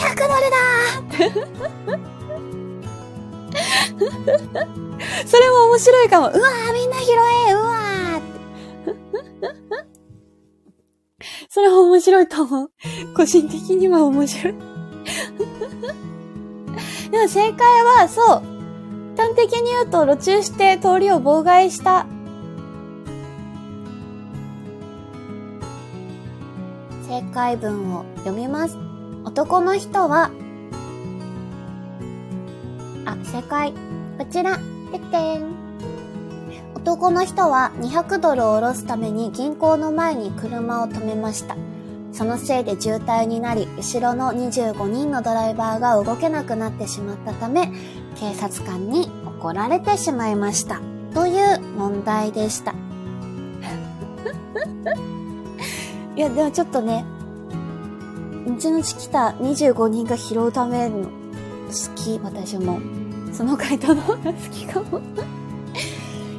だ *laughs* それも面白いかも。うわーみんな拾えうわー *laughs* それも面白いと思う。個人的には面白いでも正解は、そう。端的に言うと、路中して通りを妨害した。正解文を読みます。男の人は、あ、正解。こちら。てってん。男の人は200ドルを下ろすために銀行の前に車を止めました。そのせいで渋滞になり、後ろの25人のドライバーが動けなくなってしまったため、警察官に怒られてしまいました。という問題でした。いや、でもちょっとね、後々来た25人が拾うための好き、私も。その回答の方が好きかも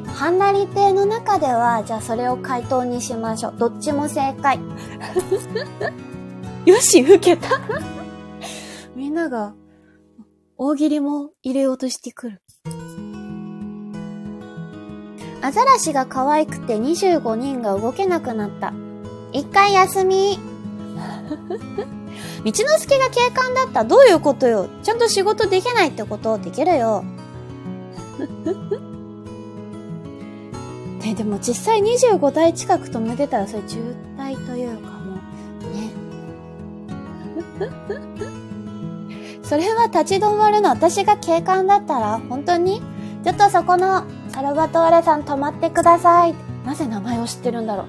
ハンナリ亭の中では、じゃあそれを回答にしましょう。どっちも正解。*laughs* よし、受けた。*laughs* みんなが、大喜利も入れようとしてくる。アザラシが可愛くて25人が動けなくなった。一回休み。*laughs* 道之助が警官だったどういうことよちゃんと仕事できないってことできるよ。*laughs* ね、でも実際25台近く止めてたらそれ渋滞というかもう、ね。*laughs* それは立ち止まるの私が警官だったら本当にちょっとそこのサルバトーレさん止まってください。なぜ名前を知ってるんだろう。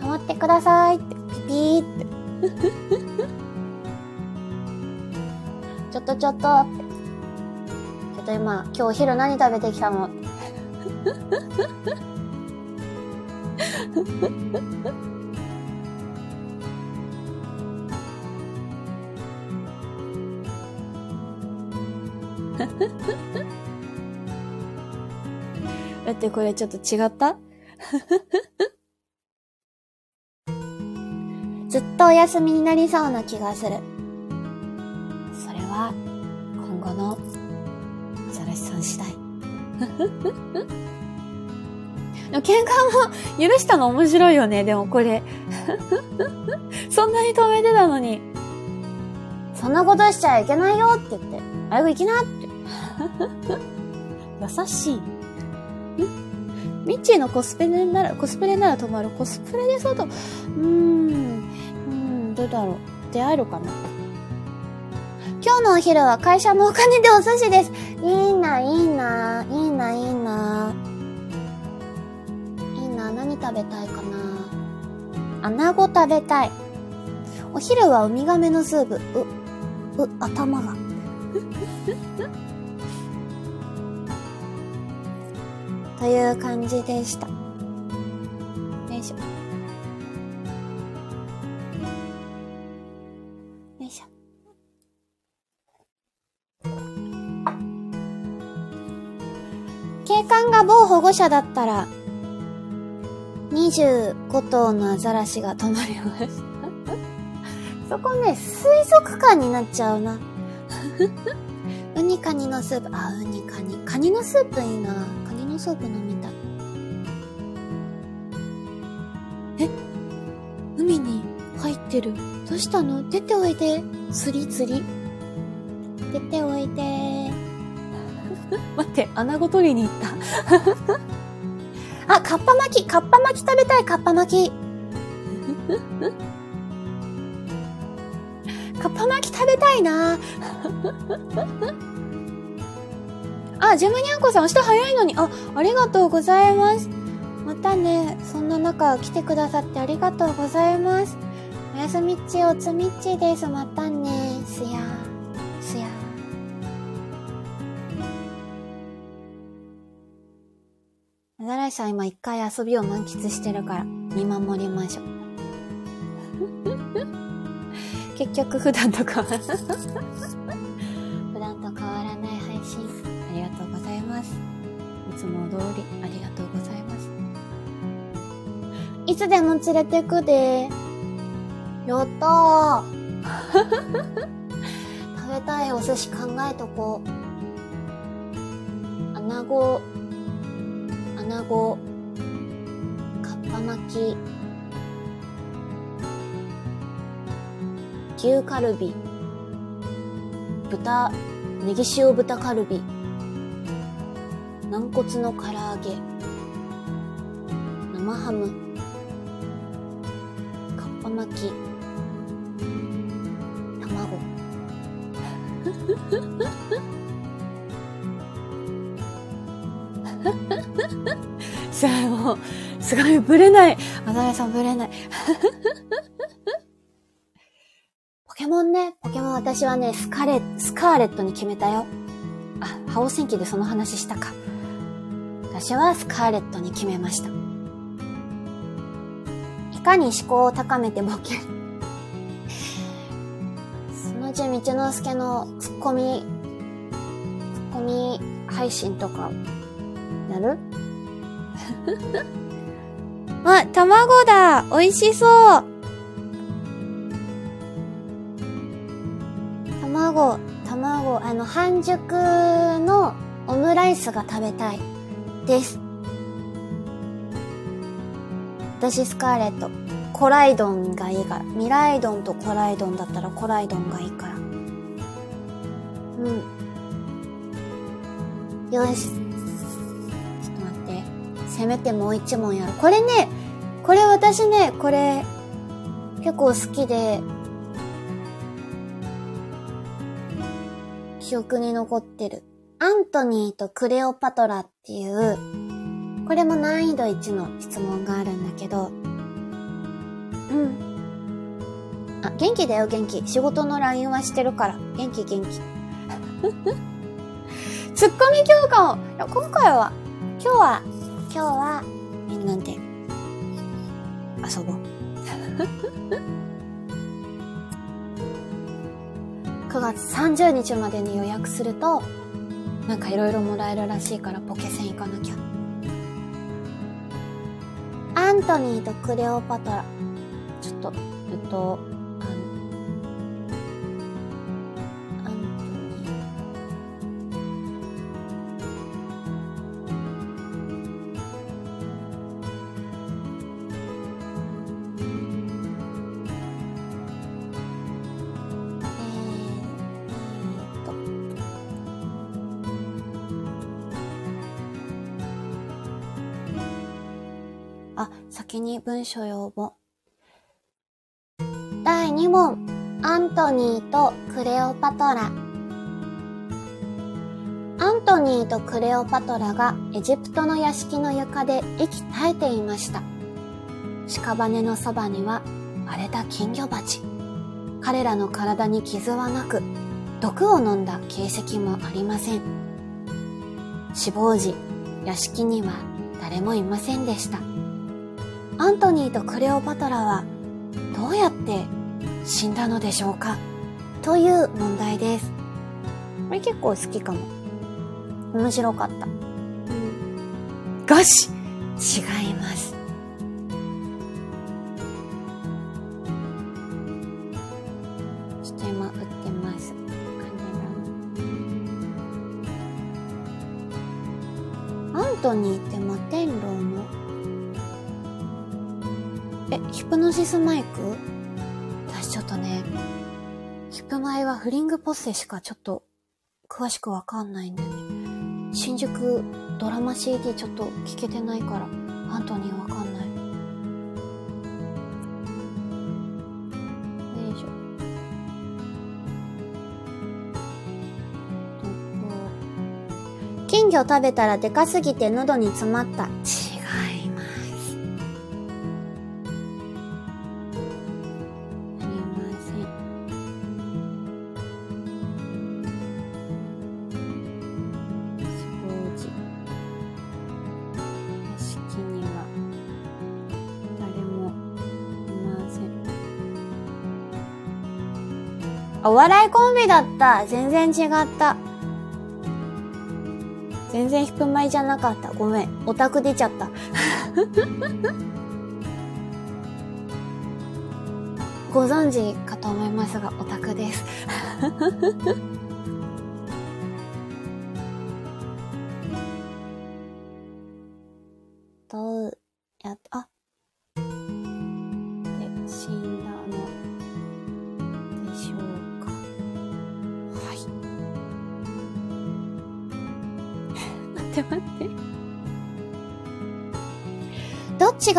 止まってくださいって、ピピーって。*laughs* ちょっとちょっとって。ちょっと今、今日お昼何食べてきたの？*laughs* だってこれちょっと違った？*laughs* ずっとお休みになりそうな気がする。それは、今後の、アザラシさん次第。*laughs* でも喧嘩も許したの面白いよね、でもこれ。*laughs* そんなに止めてたのに。そんなことしちゃいけないよって言って、早く行きなって。*laughs* 優しい。ミッチーのコスプレなら、コスプレなら止まる。コスプレでそうと、うー、ん、どうだろう。出会えるかな？今日のお昼は会社のお金でお寿司です。いいな、いいな、いいな、いいな。いいな、何食べたいかな？穴子食べたい。お昼はウミガメのスープ。う、う、頭が。*laughs* という感じでした。よいしょ。が某保護者だったら、25頭のアザラシが止まりました。そこね、水族館になっちゃうな。ウニカニのスープ、あ、ウニカニ。カニのスープいいな。カニのスープ飲みたい。え？海に入ってる。どうしたの？出ておいで。釣り釣り。出ておいで。*laughs* 待って、穴子取りに行った。*laughs* あ、カッパ巻き、カッパ巻き食べたい、カッパ巻き。*laughs* カッパ巻き食べたいな。あ、ジムニャンコさん明日早いのに。あ、ありがとうございます。またね、そんな中来てくださってありがとうございます。おやすみっちおつみっちです。またね。すやすアザラシさん今一回遊びを満喫してるから見守りましょう。*laughs* 結局普段とか *laughs* つも通りありがとうございます。いつでも連れてくで。やったー。*laughs* 食べたいお寿司考えとこう。穴子、穴子、かっぱ巻き、牛カルビ、豚、ネギ塩豚カルビ、軟骨の唐揚げ。生ハム。かっぱ巻き。卵。*laughs* *laughs* さあもうすごいぶれないあざやさんぶれない *laughs* ポケモンねポケモン私はねスカレスカーレットに決めたよあ、ハオ戦記でその話したか。私はスカーレットに決めました。いかに思考を高めてボケる。そのうち道之助のツッコミ、ツッコミ配信とか、やる？*laughs* あ、卵だ美味しそう卵、卵、あの、半熟のオムライスが食べたいです。私スカーレット、コライドンがいいから。ミライドンとコライドンだったらコライドンがいいから。うん。よし。せめてもう一問やる。これね、これ私ね、これ、結構好きで、記憶に残ってる。アントニーとクレオパトラっていう、これも難易度1の質問があるんだけど、うん。あ、元気だよ、元気。仕事の LINE はしてるから。元気、元気。*laughs* ツッコミ強化を、今回は、今日は、今日は、みんなで、遊ぼう。9月30日までに予約すると、なんかいろいろもらえるらしいからポケセン行かなきゃ。アントニーとクレオパトラ。ちょっと、えっと、先に文書用募。第2問、アントニーとクレオパトラ。アントニーとクレオパトラがエジプトの屋敷の床で息絶えていました。屍のそばには荒れた金魚鉢。彼らの体に傷はなく、毒を飲んだ形跡もありません。死亡時、屋敷には誰もいませんでした。アントニーとクレオパトラはどうやって死んだのでしょうか？という問題です。これ結構好きかも。面白かった。うん。がし違います。ちょっと今打ってます。アントニーってプノシスマイク？私ちょっとね、ヒプマイはフリングポッセしかちょっと詳しくわかんないんだよね。新宿ドラマ CD ちょっと聞けてないから、アントニーわかんない。よいしょ。金魚食べたらでかすぎて喉に詰まった。違いお笑いコンビだった。全然違った。全然引く前じゃなかった。ごめん。オタク出ちゃった。*laughs* ご存知かと思いますが、オタクです。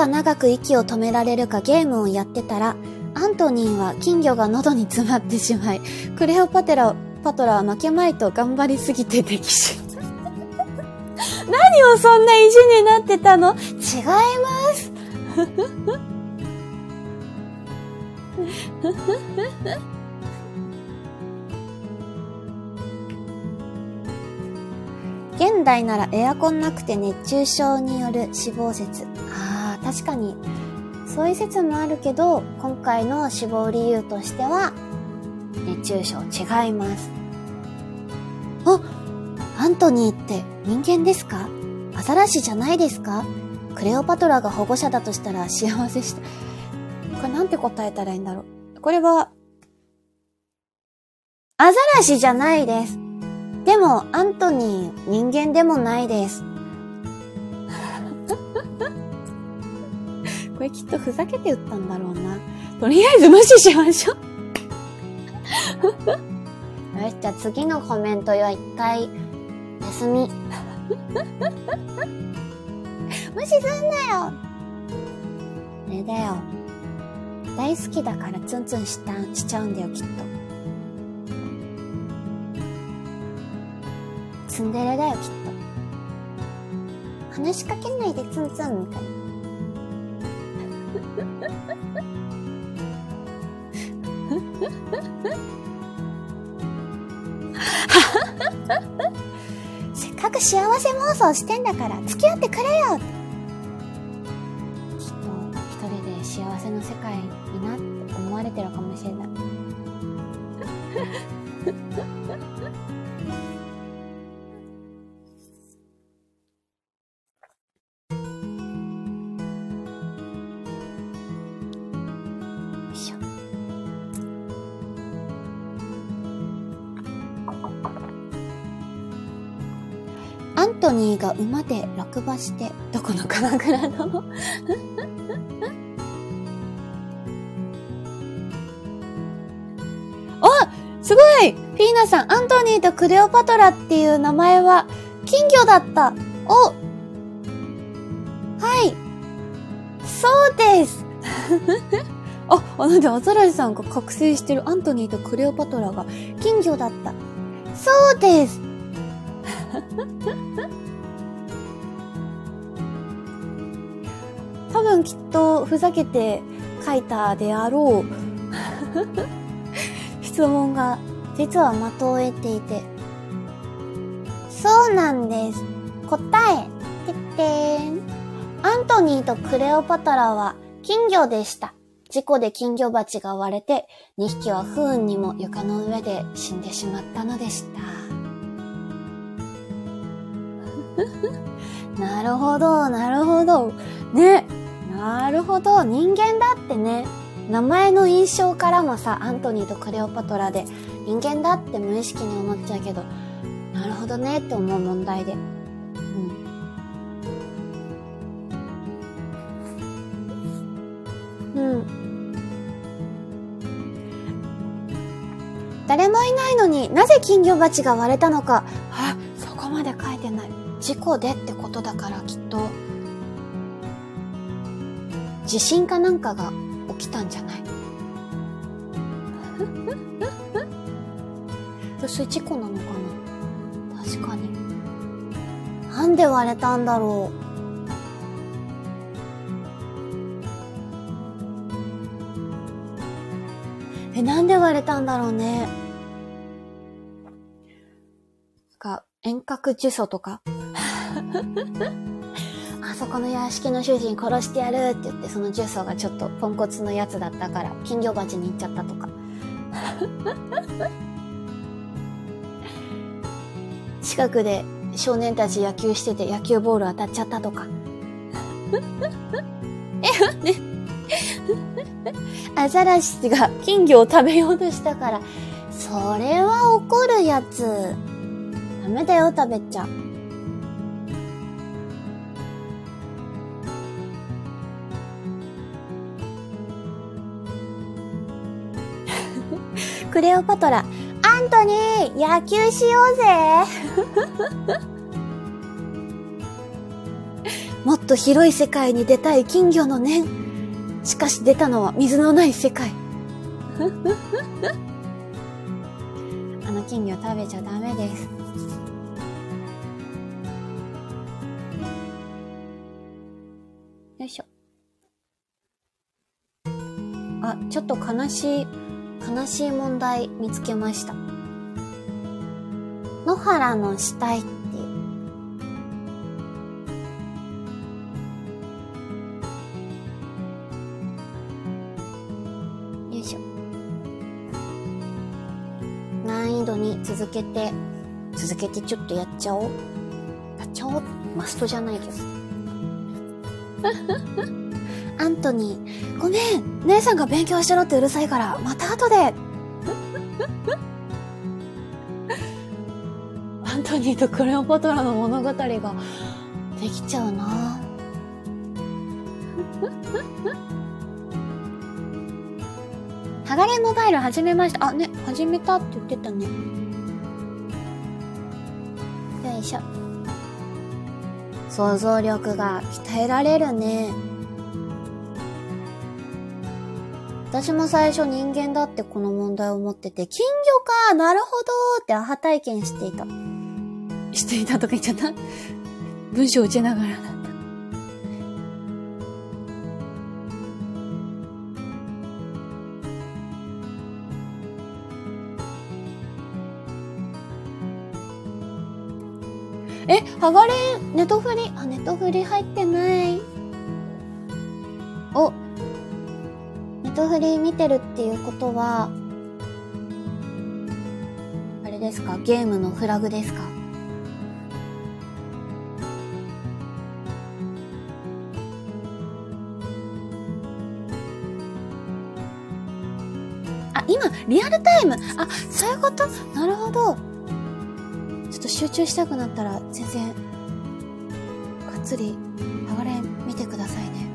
が長く息を止められるかゲームをやってたら、アントニーは金魚が喉に詰まってしまい、クレオパテラ、パトラは負けまいと頑張りすぎて溺死。*laughs* 何をそんな意地になってたの？違います *laughs* 現代ならエアコンなくて熱中症による死亡説。確かに。そういう説もあるけど、今回の死亡理由としては、熱中症違います。あアントニーって人間ですか？アザラシじゃないですか？クレオパトラが保護者だとしたら幸せした。*laughs* これなんて答えたらいいんだろう？これは、アザラシじゃないです。でも、アントニー、人間でもないです。これきっとふざけて言ったんだろうな。とりあえず無視しましょう *laughs* よし、じゃあ次のコメントは一回、休み。*laughs* 無視すんなよあれだよ。大好きだからツンツンしたしちゃうんだよ、きっと。ツンデレだよ、きっと。話しかけないでツンツンみたいな。*laughs* せっかく幸せ妄想してんだから付き合ってくれよきっと一人で幸せの世界になって思われてるかもしれない。ニーが馬で落馬して、どこの鎌倉の？*laughs* あすごいフィーナさん、アントニーとクレオパトラっていう名前は金魚だった。おはい。そうです *laughs* あ、あ、なんでアザラシさんが覚醒してるアントニーとクレオパトラが金魚だった。そうです多分きっとふざけて書いたであろう *laughs* 質問が実は的を得ていて。そうなんです。答え、てってーん。アントニーとクレオパトラは金魚でした。事故で金魚鉢が割れて、2匹は不運にも床の上で死んでしまったのでした。*laughs* なるほど、なるほど。ね。なるほど。人間だってね、名前の印象からもさ、アントニーとクレオパトラで人間だって無意識に思っちゃうけど、なるほどねって思う問題で。うん。うん。誰もいないのになぜ金魚鉢が割れたのか、あ、そこまで書いてない。事故でってことだからきっと、地震かなんかが起きたんじゃない？*laughs* それ事故なのかな？確かに。なんで割れたんだろう？え、なんで割れたんだろうね？なんか、遠隔呪詛とか？*laughs* そこの屋敷の主人殺してやるって言って、その重曹がちょっとポンコツのやつだったから、金魚鉢に行っちゃったとか。*laughs* 近くで少年たち野球してて野球ボール当たっちゃったとか。*laughs* え、待って。*laughs* アザラシが金魚を食べようとしたから、それは怒るやつ。ダメだよ、食べちゃ。クレオパトラ、アントニー、野球しようぜ *laughs* もっと広い世界に出たい金魚の念。しかし出たのは水のない世界。*laughs* あの金魚食べちゃダメです。よいしょ。あ、ちょっと悲しい悲しい問題見つけました。野原の死体っていう。よいしょ。難易度に続けて、続けてちょっとやっちゃおう。やっちゃおう。マストじゃないけど。アントニー、ごめん姉さんが勉強しろってうるさいから、また後で *laughs* アントニーとクレオパトラの物語ができちゃうなハガレンモバイル始めました。あ、ね、始めたって言ってたね。よいしょ。想像力が鍛えられるね。私も最初人間だってこの問題を持ってて、金魚かなるほどってアハ体験していた。していたとか言っちゃった文章打ちながらだった。え、ハガレン、ネトフリ、あ、ネトフリ入ってない。ネトフリ見てるっていうことは、あれですか？ゲームのフラグですか？あ、今、リアルタイムあ、そういうこと？なるほど。ちょっと集中したくなったら、全然、がっつり、流れ見てくださいね。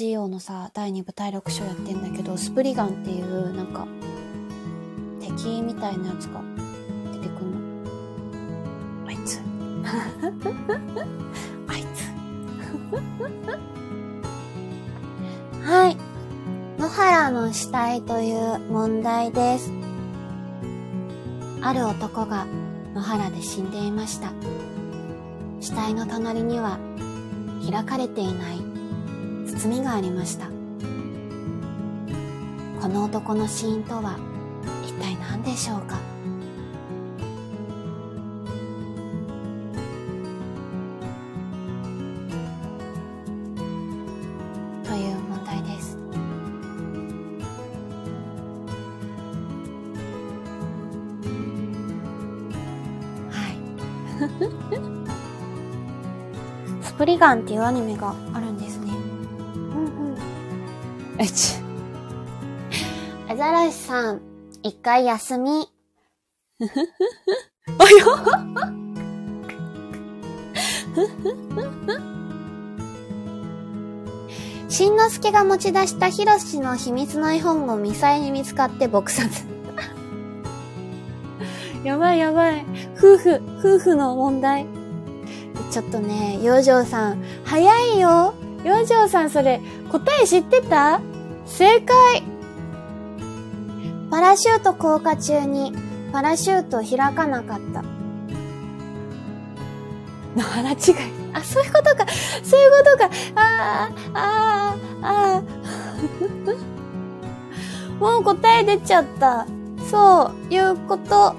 GO のさ、第2部体力書やってんだけど、スプリガンっていう、なんか、敵みたいなやつが出てくんの？あいつ。*laughs* あいつ。はい。野原の死体という問題です。ある男が野原で死んでいました死体の隣には開かれていない包みがありました。この男の死因とは一体何でしょうか？スプリガンってい。うアニメがえち。アザラシさん、一回休み。あ *laughs* よしんのすけが持ち出したヒロシの秘密の絵本をミサイに見つかって撲殺。*laughs* やばいやばい。夫婦、夫婦の問題。ちょっとね、洋上さん、早いよ。洋上さんそれ、答え知ってた？正解パラシュート降下中に、パラシュート開かなかった。の腹違い。あ、そういうことか。そういうことか。ああ、ああ、ああ。*laughs* もう答え出ちゃった。そう、いうこと。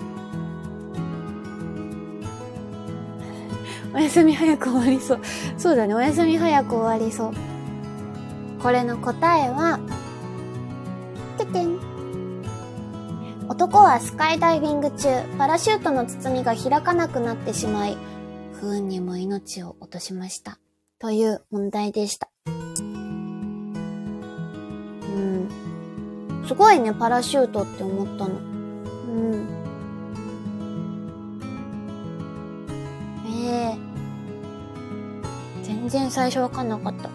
お休み早く終わりそう。そうだね、お休み早く終わりそう。これの答えは、ててん。男はスカイダイビング中、パラシュートの包みが開かなくなってしまい、不運にも命を落としました。という問題でした。うん。すごいね、パラシュートって思ったの。うん。ええ全然最初わかんなかった。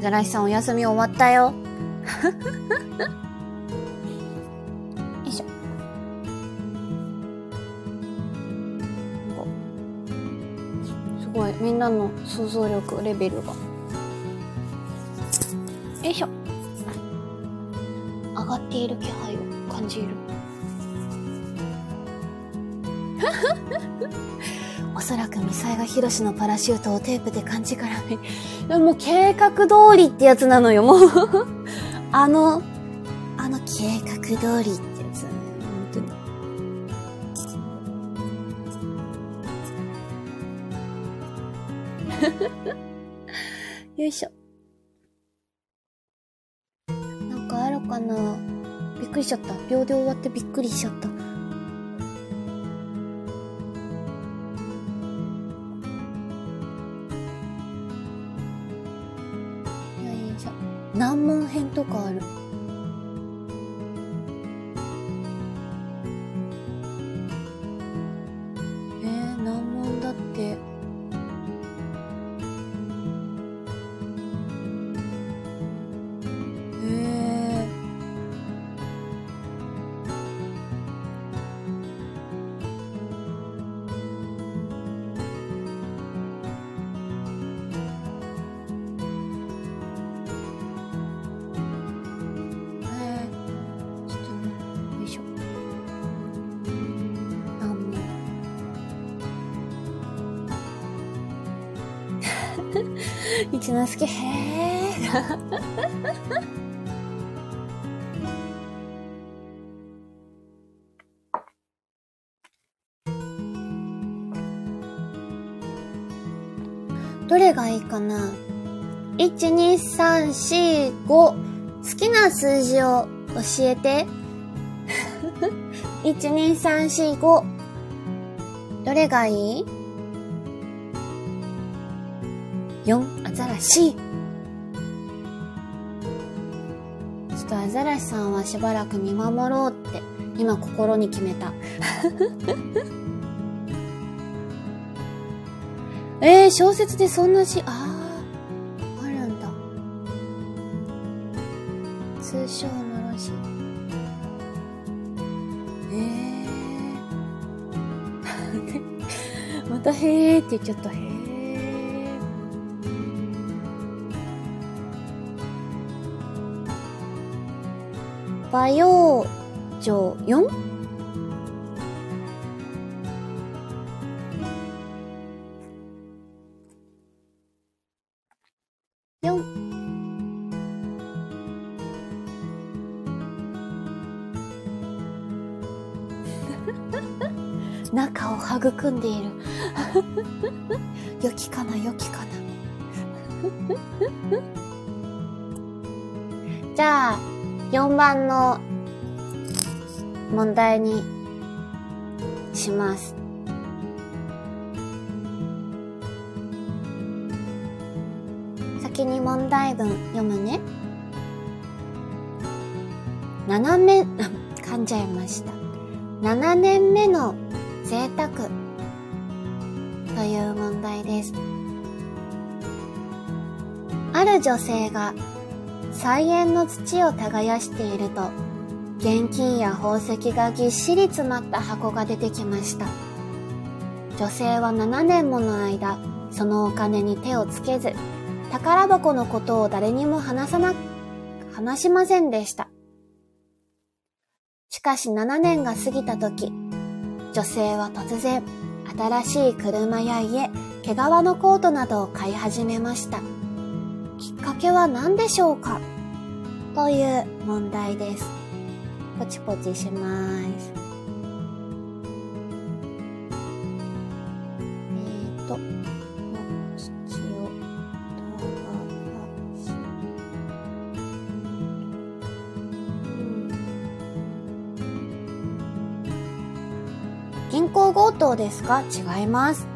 ザラシさんお休み終わったよ。*laughs* よいしょ。すごい、みんなの想像力レベルが。よいしょ。上がっている気配を感じる。*laughs* おそらくミサイがヒロシのパラシュートをテープで感じからめ、もう計画通りってやつなのよ、もう *laughs* あの、あの計画通りってやつ、本当に。*laughs* よいしょ。なんかあるかなびっくりしちゃった。秒で終わってびっくりしちゃった。ょ。難一之輔、へー。どれがいいかな ?1、2、3、4、5。好きな数字を教えて。1、2、3、4、5。どれがいい ?4 アザラシちょっとアザラシさんはしばらく見守ろうって今心に決めた *laughs* えー、小説でそんなし、ああ、あるんだ。通称のろし。えー。*laughs* またへーって言っちゃった、へえー。和洋上 4? 4仲を育んでいる *laughs* 良きかな良きかな *laughs* じゃあ4番の問題にします。先に問題文読むね。7年、*laughs* 噛んじゃいました。7年目の贅沢という問題です。ある女性が菜園の土を耕していると、現金や宝石がぎっしり詰まった箱が出てきました。女性は7年もの間、そのお金に手をつけず、宝箱のことを誰にも話さな、話しませんでした。しかし7年が過ぎた時、女性は突然、新しい車や家、毛皮のコートなどを買い始めました。きっかけは何でしょうか？という問題です。ポチポチします。えーと、土をし、銀行強盗ですか？違います。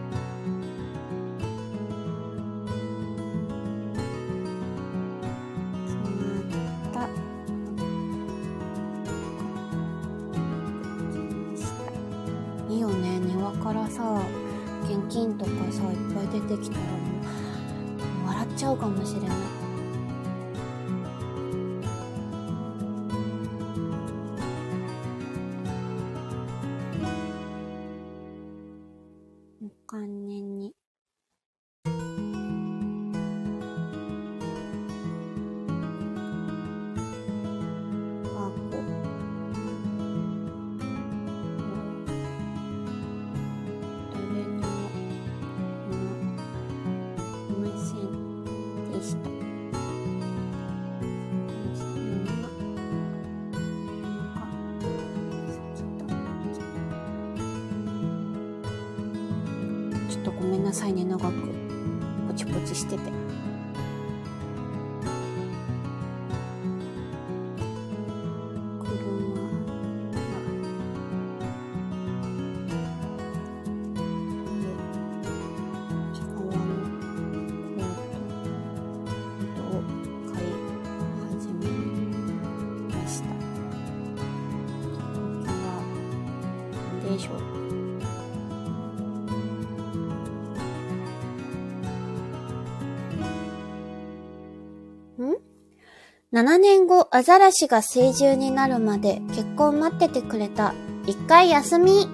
7年後、アザラシが成獣になるまで結婚待っててくれた。一回休み。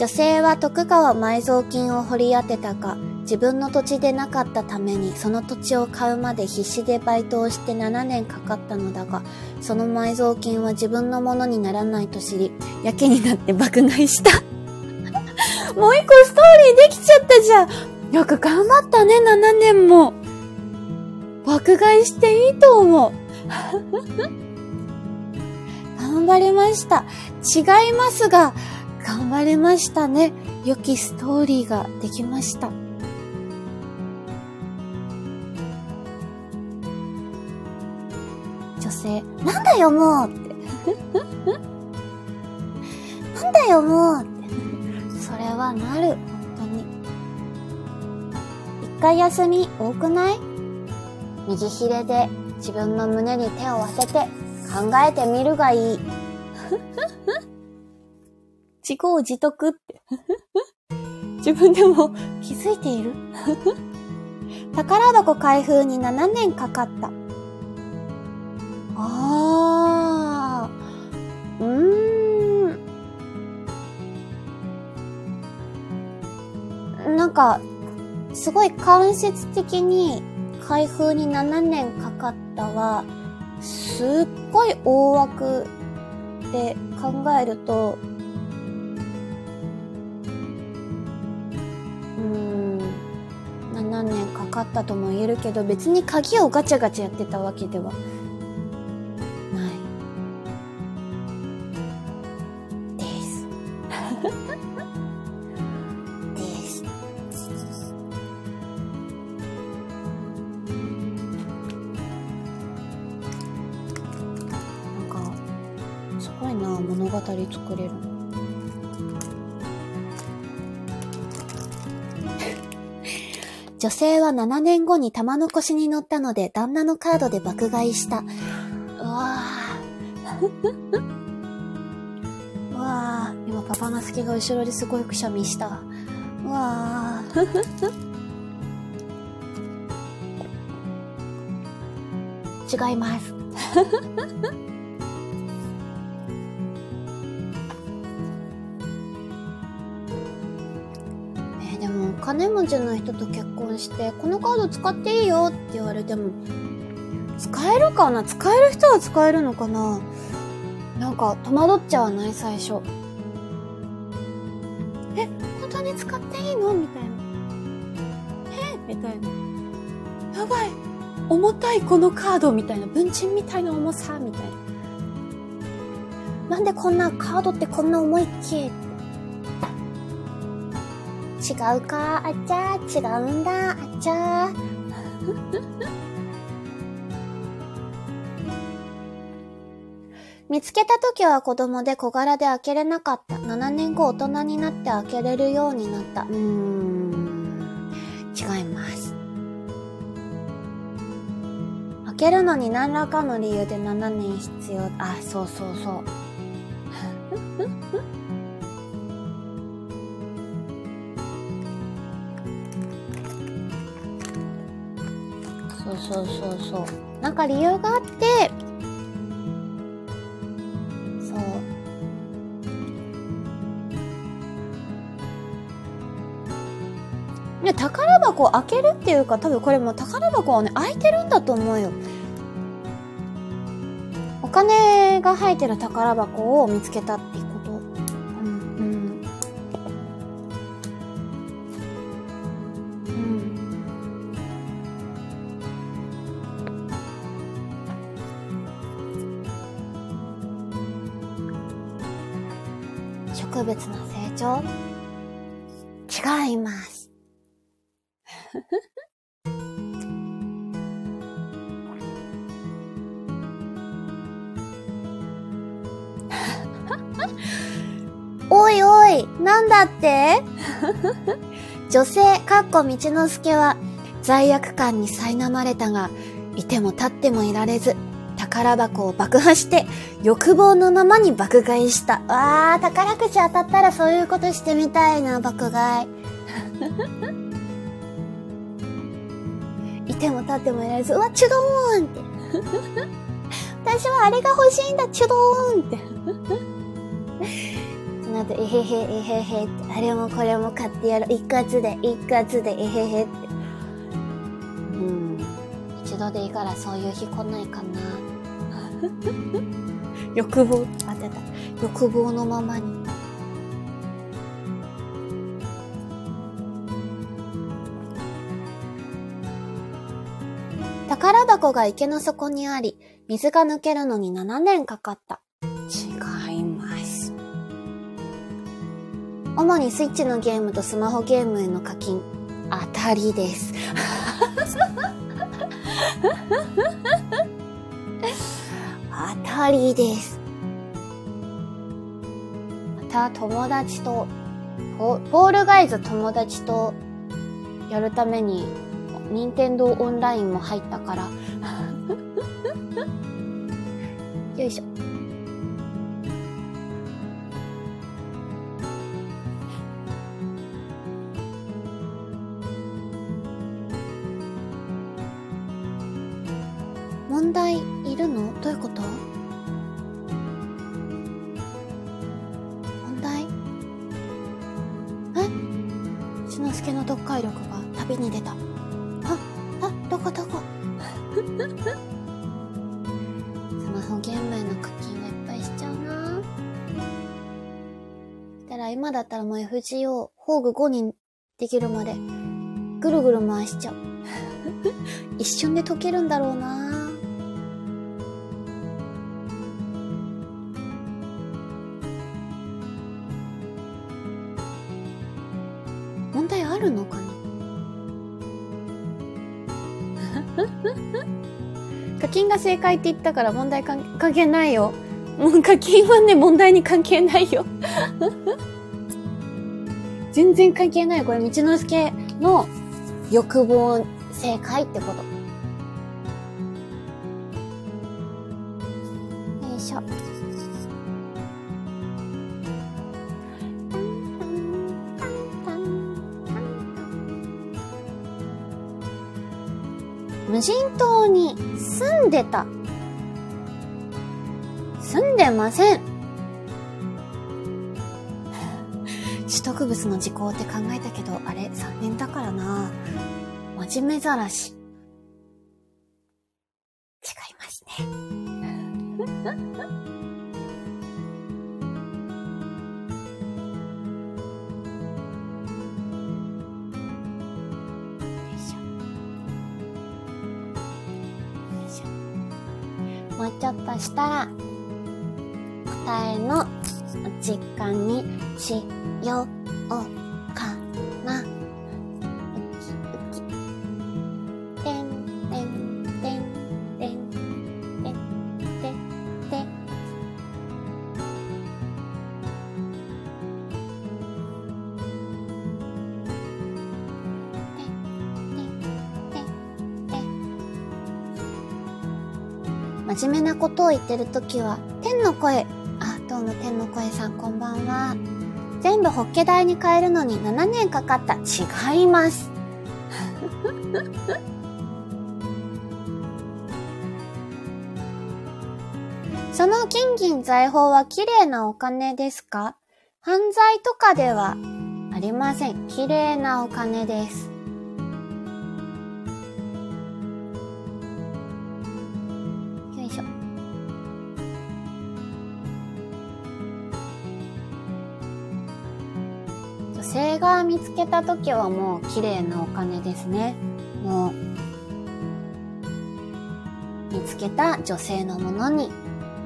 女性は徳川埋蔵金を掘り当てたが、自分の土地でなかったためにその土地を買うまで必死でバイトをして7年かかったのだが、その埋蔵金は自分のものにならないと知り、やけになって爆買いした。*laughs* もう一個ストーリーできちゃったじゃん。よく頑張ったね、7年も。爆買いしていいと思う。*laughs* 頑張りました。違いますが、頑張りましたね。良きストーリーができました。女性、なんだよもうって。*laughs* なんだよもうって。それはなる、本当に。一回休み多くない？右ひれで自分の胸に手を当てて考えてみるがいい。*laughs* 自業自得って *laughs* 自分でも気づいている？*laughs* 宝箱開封に7年かかった。あー。うーん。なんか、すごい間接的に開封に7年かかったは、すっごい大枠で考えると、うん、7年かかったとも言えるけど、別に鍵をガチャガチャやってたわけでは女性は7年後に玉の腰に乗ったので旦那のカードで爆買いした。うわぁ。*laughs* うわぁ。今パパの好きが後ろですごいくしゃみした。うわぁ。*laughs* 違います。金持ちの人と結婚して、このカード使っていいよって言われても、使えるかな？使える人は使えるのかな？なんか戸惑っちゃわない？最初。え、本当に使っていいの？みたいな。え？みたいな。やばい重たいこのカードみたいな。文鎮みたいな重さみたいな。なんでこんなカードってこんな重いっけ？違うか？あちゃ？違うんだあちゃ？*laughs* 見つけた時は子供で小柄で開けれなかった。7年後大人になって開けれるようになった。うーん。違います。開けるのに何らかの理由で7年必要。あ、そうそうそう。そうそうそうなんか理由があってそう。ね宝箱を開けるっていうか多分これも宝箱はね開いてるんだと思うよ。お金が入ってる宝箱を見つけたって特別な成長？違います。おいおい、なんだって？女性、かっこ道之助は罪悪感に苛まれたが、いても立ってもいられず、宝箱を爆破して、欲望のままに爆買いした。わー、宝くじ当たったらそういうことしてみたいな、爆買い。いても立ってもいられず、うわ、違うもんって。私はあれが欲しいんだ、チュドーンって。その後、えへへ、えへへって、あれもこれも買ってやる。一括で、一括で、えへへって。うん。一度でいいからそういう日来ないかな。*laughs* 欲望、当てた。欲望のままに。宝箱が池の底にあり、水が抜けるのに7年かかった。違います。主にスイッチのゲームとスマホゲームへの課金、当たりです。*laughs* たりです。また友達と、フォールガイズ友達とやるために任天堂オンラインも入ったから *laughs* よいしょ。ったらもう FGO、宝具5にできるまで、ぐるぐる回しちゃう。*laughs* 一瞬で解けるんだろうな問題あるのかな？*laughs* 課金が正解って言ったから問題関係ないよ。もう課金はね、問題に関係ないよ。全然関係ない。これ、道之助の欲望正解ってこと。よいしょ。無人島に住んでた。住んでません。取得物の時効って考えたけど、あれ、3年だからな。真面目ざらし。違いますね。もうちょっとしたら、答えの実感にしようかな。真面目なことを言ってるときは、天の声。部ホッケ代に変えるのに7年かかった。違います。*laughs* その金銀財宝は綺麗なお金ですか？犯罪とかではありません。綺麗なお金です。つけた時はもう綺麗なお金ですね。もう、見つけた女性のものに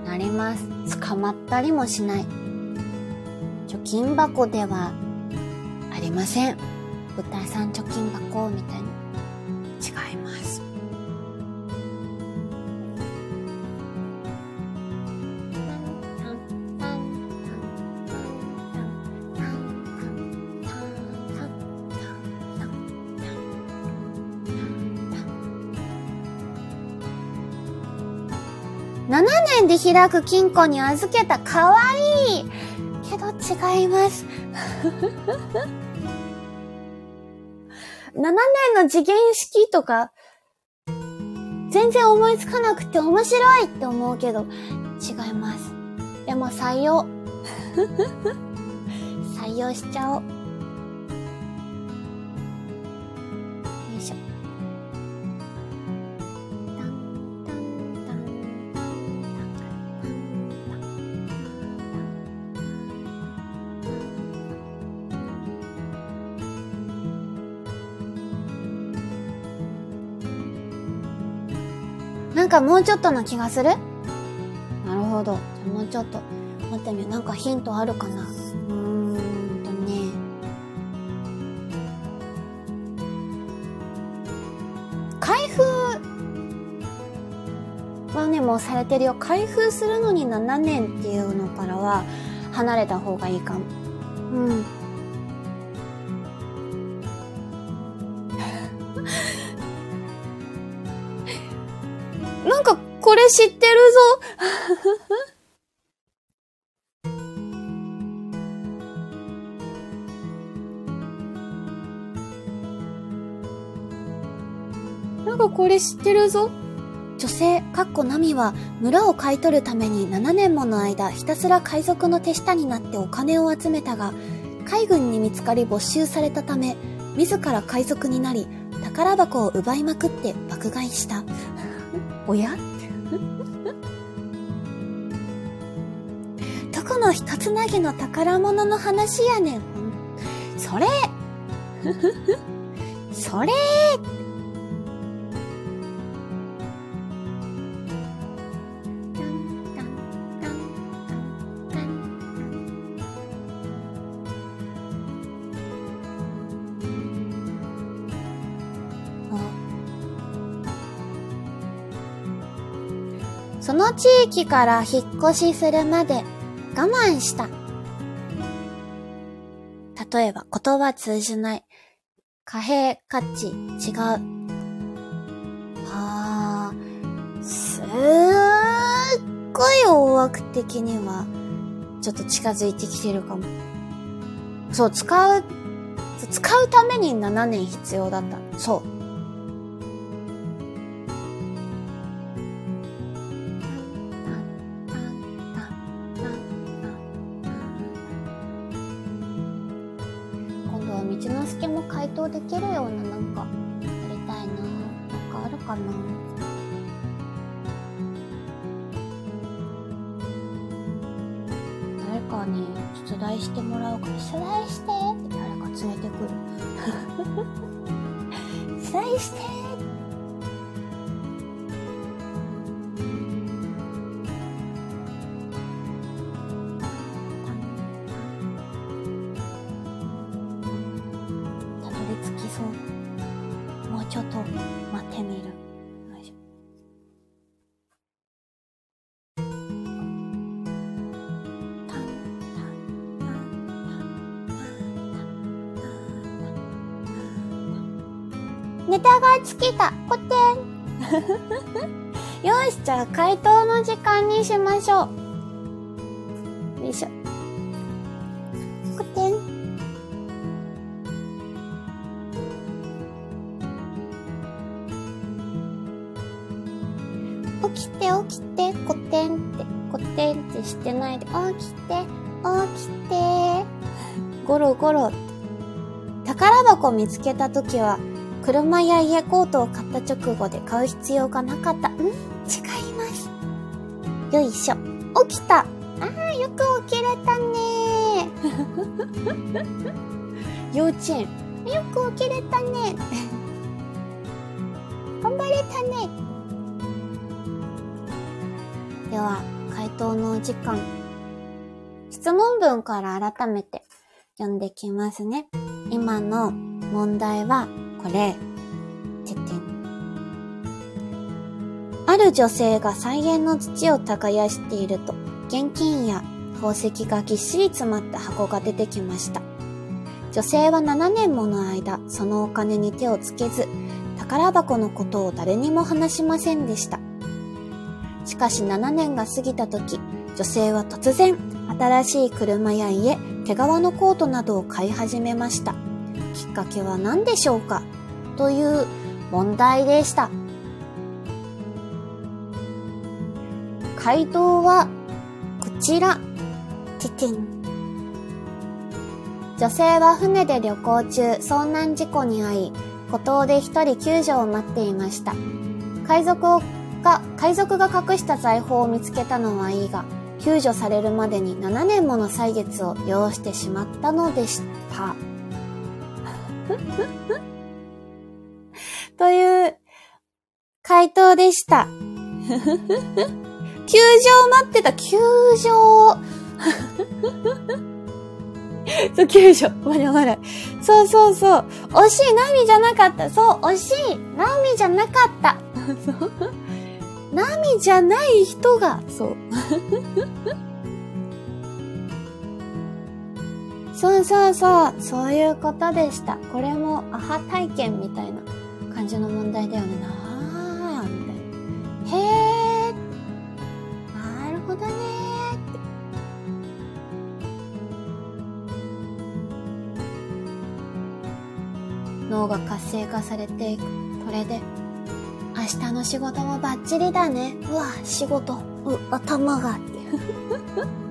なります。捕まったりもしない。貯金箱ではありません。豚さん貯金箱みたいなで開く金庫に預けたかわいけど違います。7年の次元式とか、全然思いつかなくて面白いって思うけど、違います。でも採用。採用しちゃおう。なんかもうちょっとな気がする？なるほど。じゃもうちょっと、待ってみよう。なんかヒントあるかな？うーんとね。開封はね、もうされてるよ。開封するのに7年っていうのからは離れた方がいいかも。うん。知ってるぞ。*laughs* なんかこれ知ってるぞ。女性、かっこナミは村を買い取るために7年もの間ひたすら海賊の手下になってお金を集めたが、海軍に見つかり没収されたため、自ら海賊になり、宝箱を奪いまくって爆買いした。*laughs* おや？の一つなぎの宝物の話やねん。それ。*laughs* それ。その地域から引っ越しするまで。我慢した。例えば言葉通じない。貨幣価値違う。あー、すっごい大枠的にはちょっと近づいてきてるかも。そう、使う、使うために7年必要だった。そう。ネタが尽きた。こてん。*laughs* よし、じゃあ回答の時間にしましょう。よいしょ。こてん。起きて起きて、こてんって、こてんってしてないで、起きて、起きて、ゴロゴロ。宝箱見つけたときは、車や家コートを買った直後で買う必要がなかった。ん？違います。よいしょ。起きた。ああ、よく起きれたね *laughs* 幼稚園。よく起きれたね。*laughs* 頑張れたね。では、回答のお時間。質問文から改めて読んできますね。今の問題は、これ、ててん。ある女性が菜園の土を耕していると、現金や宝石がぎっしり詰まった箱が出てきました。女性は7年もの間、そのお金に手をつけず、宝箱のことを誰にも話しませんでした。しかし7年が過ぎた時、女性は突然、新しい車や家、毛皮のコートなどを買い始めました。きっかけは何でしょうか？という問題でした。回答は、こちら。てて。女性は船で旅行中、遭難事故に遭い、孤島で一人救助を待っていました。海賊が、海賊が隠した財宝を見つけたのはいいが、救助されるまでに7年もの歳月を要してしまったのでした。という回答でした。救助を待ってた、救助 *laughs* そう、救助。まだまだ。そうそうそう。惜しい。ナミじゃなかった。そう、惜しい。ナミじゃなかった。*laughs* そう。ナミじゃない人が、そう。*laughs* そうそうそう。そういうことでした。これもアハ体験みたいな感じの問題だよね。なあ、みたいな。へえ。なるほどね。脳が活性化されていく。これで、明日の仕事もバッチリだね。うわ、仕事、う、頭が、って。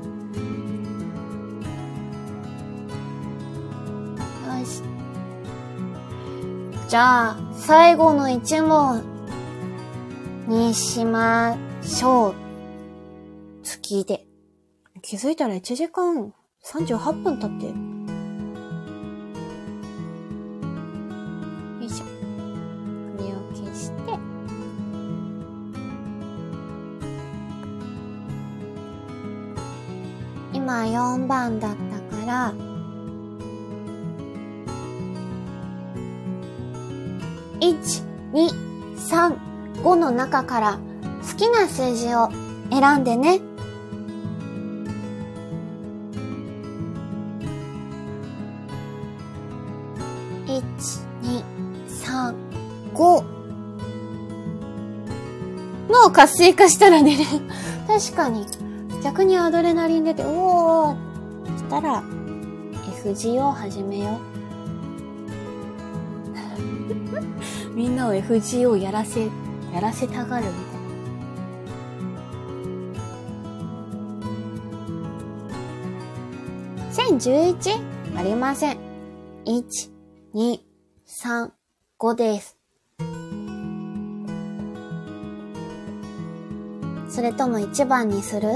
じゃあ、最後の一問にしましょう。月で。気づいたら1時間38分経ってる。今4番だったから、1、2、3、5の中から好きな数字を選んでね。1、2、3、5。脳活性化したらね、*laughs* 確かに。逆にアドレナリン出て、おーしたら、FGO 始めよう。みんなを FGO やらせ、やらせたがるみたいな。1011? ありません。1、2、3、5です。それとも1番にする？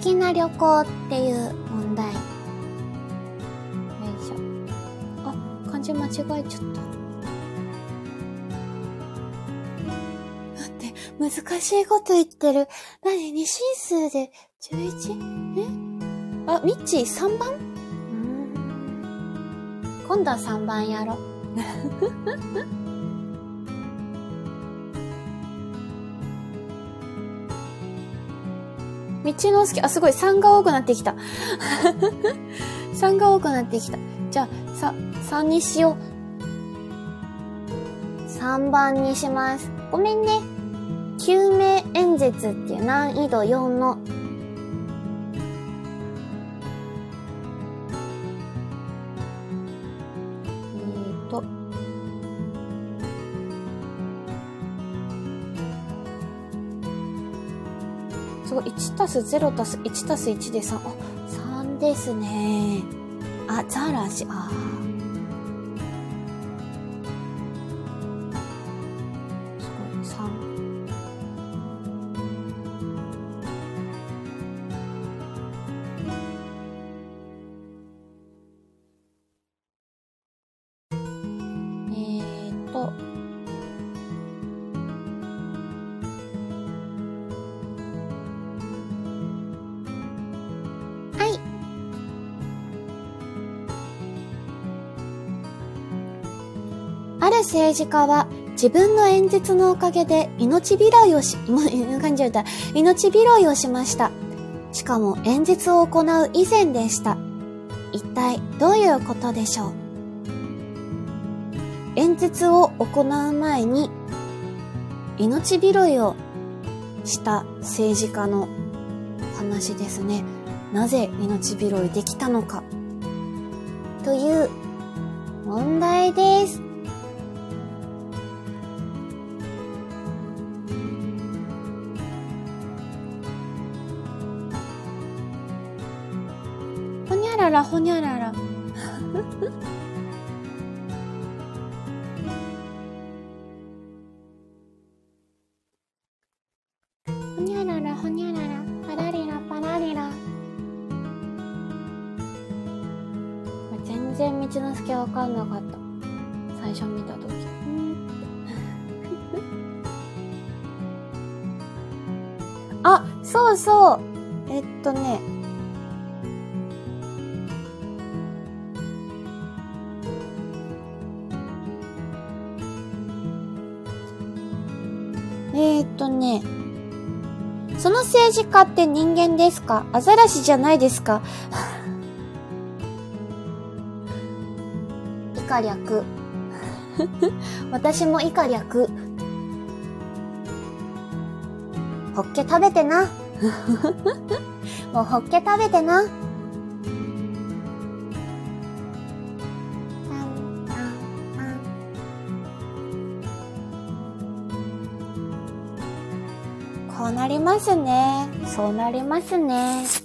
不思議な旅行っていう問題。よいしょ。あ、漢字間違えちゃった。待って、難しいこと言ってる。何？二進数で？11? え？あ、ミッチー3番？うん今度は3番やろ。の好き、あ、すごい、3が多くなってきた。*laughs* 3が多くなってきた。じゃあ、さ、3にしよう。3番にします。ごめんね。救命演説っていう難易度4の1たす0たす1たす1で3。あ、3ですね。あ、ザラシ、ああ政治家は自分の演説のおかげで命拾いをし、*laughs* 感じた。命拾いをしました。しかも演説を行う以前でした。一体どういうことでしょう？演説を行う前に命拾いをした政治家の話ですね。なぜ命拾いできたのかという問題です。ほにゃららほにの政治家って人間ですか？アザラシじゃないですか？下略。*laughs* 私も以下略。ホッケ食べてな。*laughs* もうホッケ食べてな。こうなりますね。そうなりますね。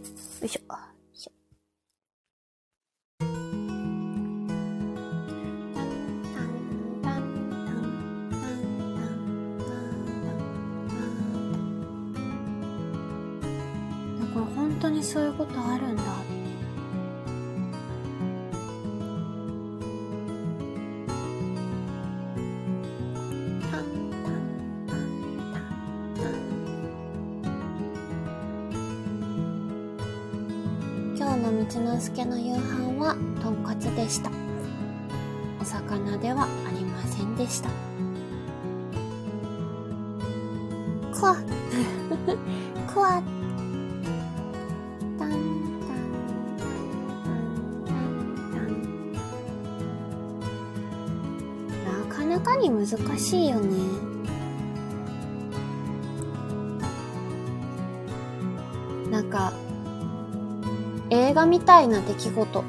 みたいな出来事。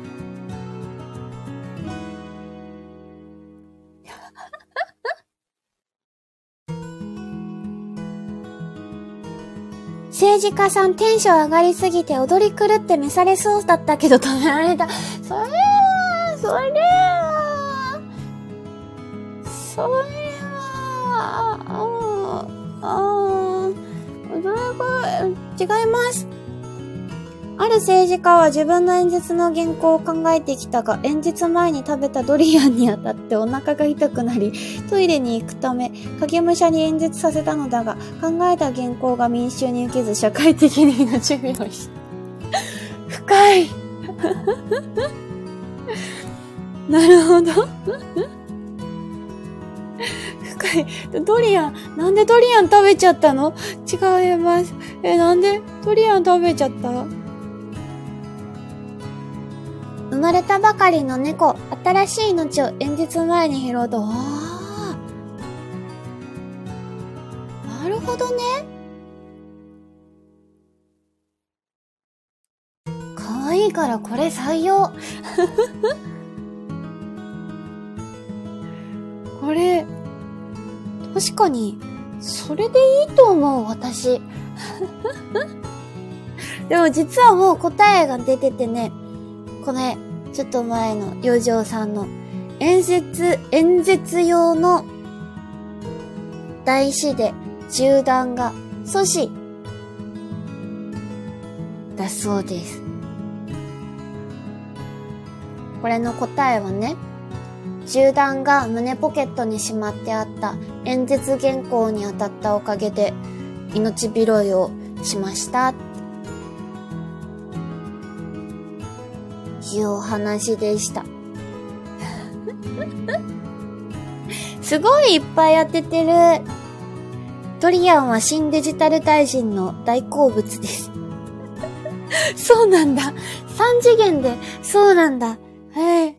政治家さんテンション上がりすぎて踊り狂って召されそうだったけど止められた。それは、それは、それは、ああ、それが、違います。ある政治家は自分の演説の原稿を考えてきたが、演説前に食べたドリアンに当たってお腹が痛くなり、トイレに行くため、影武者に演説させたのだが、考えた原稿が民衆に受けず社会的に命拾いした。深い *laughs* なるほど深い。ドリアン、なんでドリアン食べちゃったの？違います。え、なんでドリアン食べちゃった？生まれたばかりの猫、新しい命を演説前に拾うと、ああ。なるほどね。可愛いからこれ採用。*laughs* これ、確かに、それでいいと思う、私。*laughs* でも実はもう答えが出ててね、これ、ちょっと前の余剰さんの演説、演説用の台紙で銃弾が阻止だそうです。これの答えはね、銃弾が胸ポケットにしまってあった演説原稿に当たったおかげで命拾いをしました。いうお話でした。*laughs* すごいいっぱい当ててる。ドリアンは新デジタル大臣の大好物です。*laughs* そうなんだ。三次元で、そうなんだ。へえ。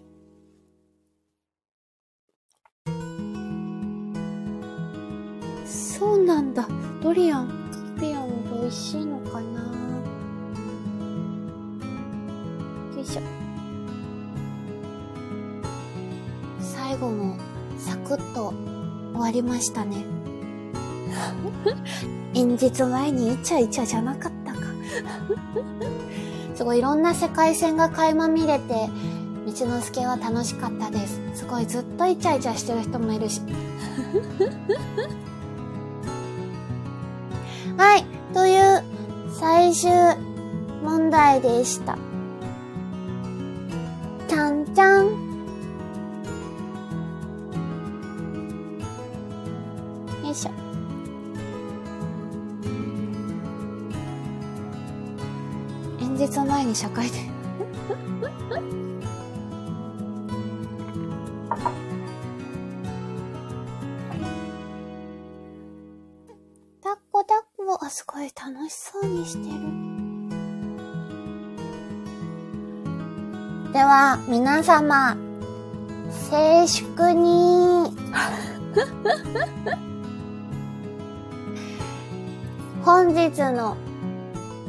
そうなんだ。ドリアン、ドリアンも美味しいのかなよいしょ。最後もサクッと終わりましたね。*laughs* 演説前にイチャイチャじゃなかったかすごいいろんな世界線が垣間見れて、道之助は楽しかったです。すごいずっとイチャイチャしてる人もいるし。*laughs* はい。という、最終問題でした。ちゃんちゃん。しょ。演説を前に社会で抱っこ抱っこあ、すごい楽しそうにしてる。では、皆様、静粛に。本日の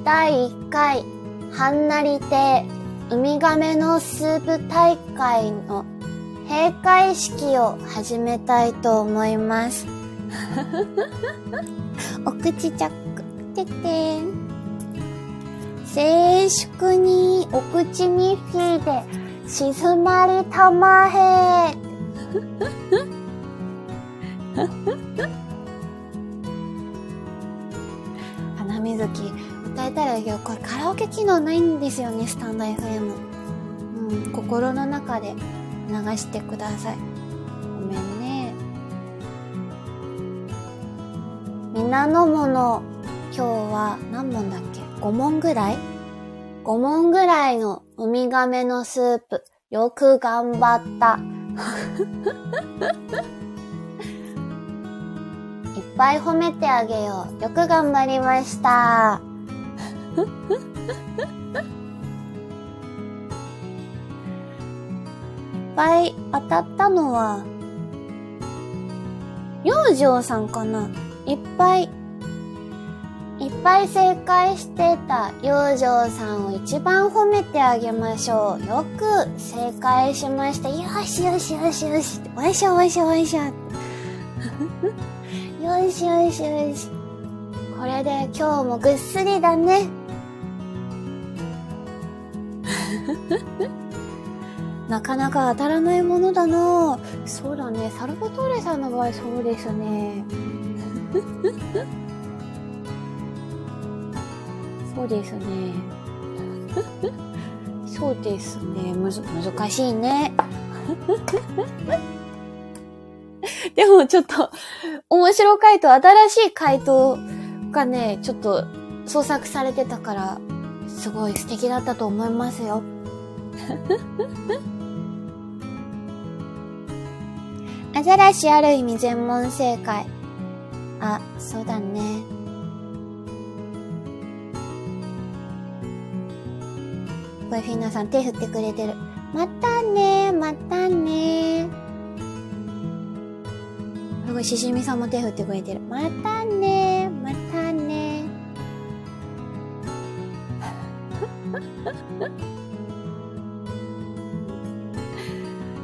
第1回、はんなり亭ウミガメのスープ大会の閉会式を始めたいと思います。*laughs* お口チャック。てて。静粛にお口ミッフィーで静まりたまへ。水木歌えたらいいけど、これカラオケ機能ないんですよね、スタンド FM。うん、心の中で流してください。ごめんね。皆のもの、今日は何問だっけ ?5 問ぐらい ?5 問ぐらいのウミガメのスープ。よく頑張った。いっぱい褒めてあげよう。よく頑張りました。いっぱい当たったのは、養生さんかないっぱいいっぱい正解してた養生さんを一番褒めてあげましょう。よく正解しました。よしよしよしよし。おいしょおいしょおいしょ。よしよしよし。これで今日もぐっすりだね。*laughs* なかなか当たらないものだなそうだね。サルバトーレさんの場合そうですね。*laughs* そうですね。*laughs* そうですね。むず、難しいね。でもちょっと、面白回答、新しい回答がね、ちょっと創作されてたから、すごい素敵だったと思いますよ。アザラシある意味全問正解。あ、そうだね。これフィンナさん手振ってくれてる。またねまたねすごい、ししみさんも手振ってくれてる。またねまたね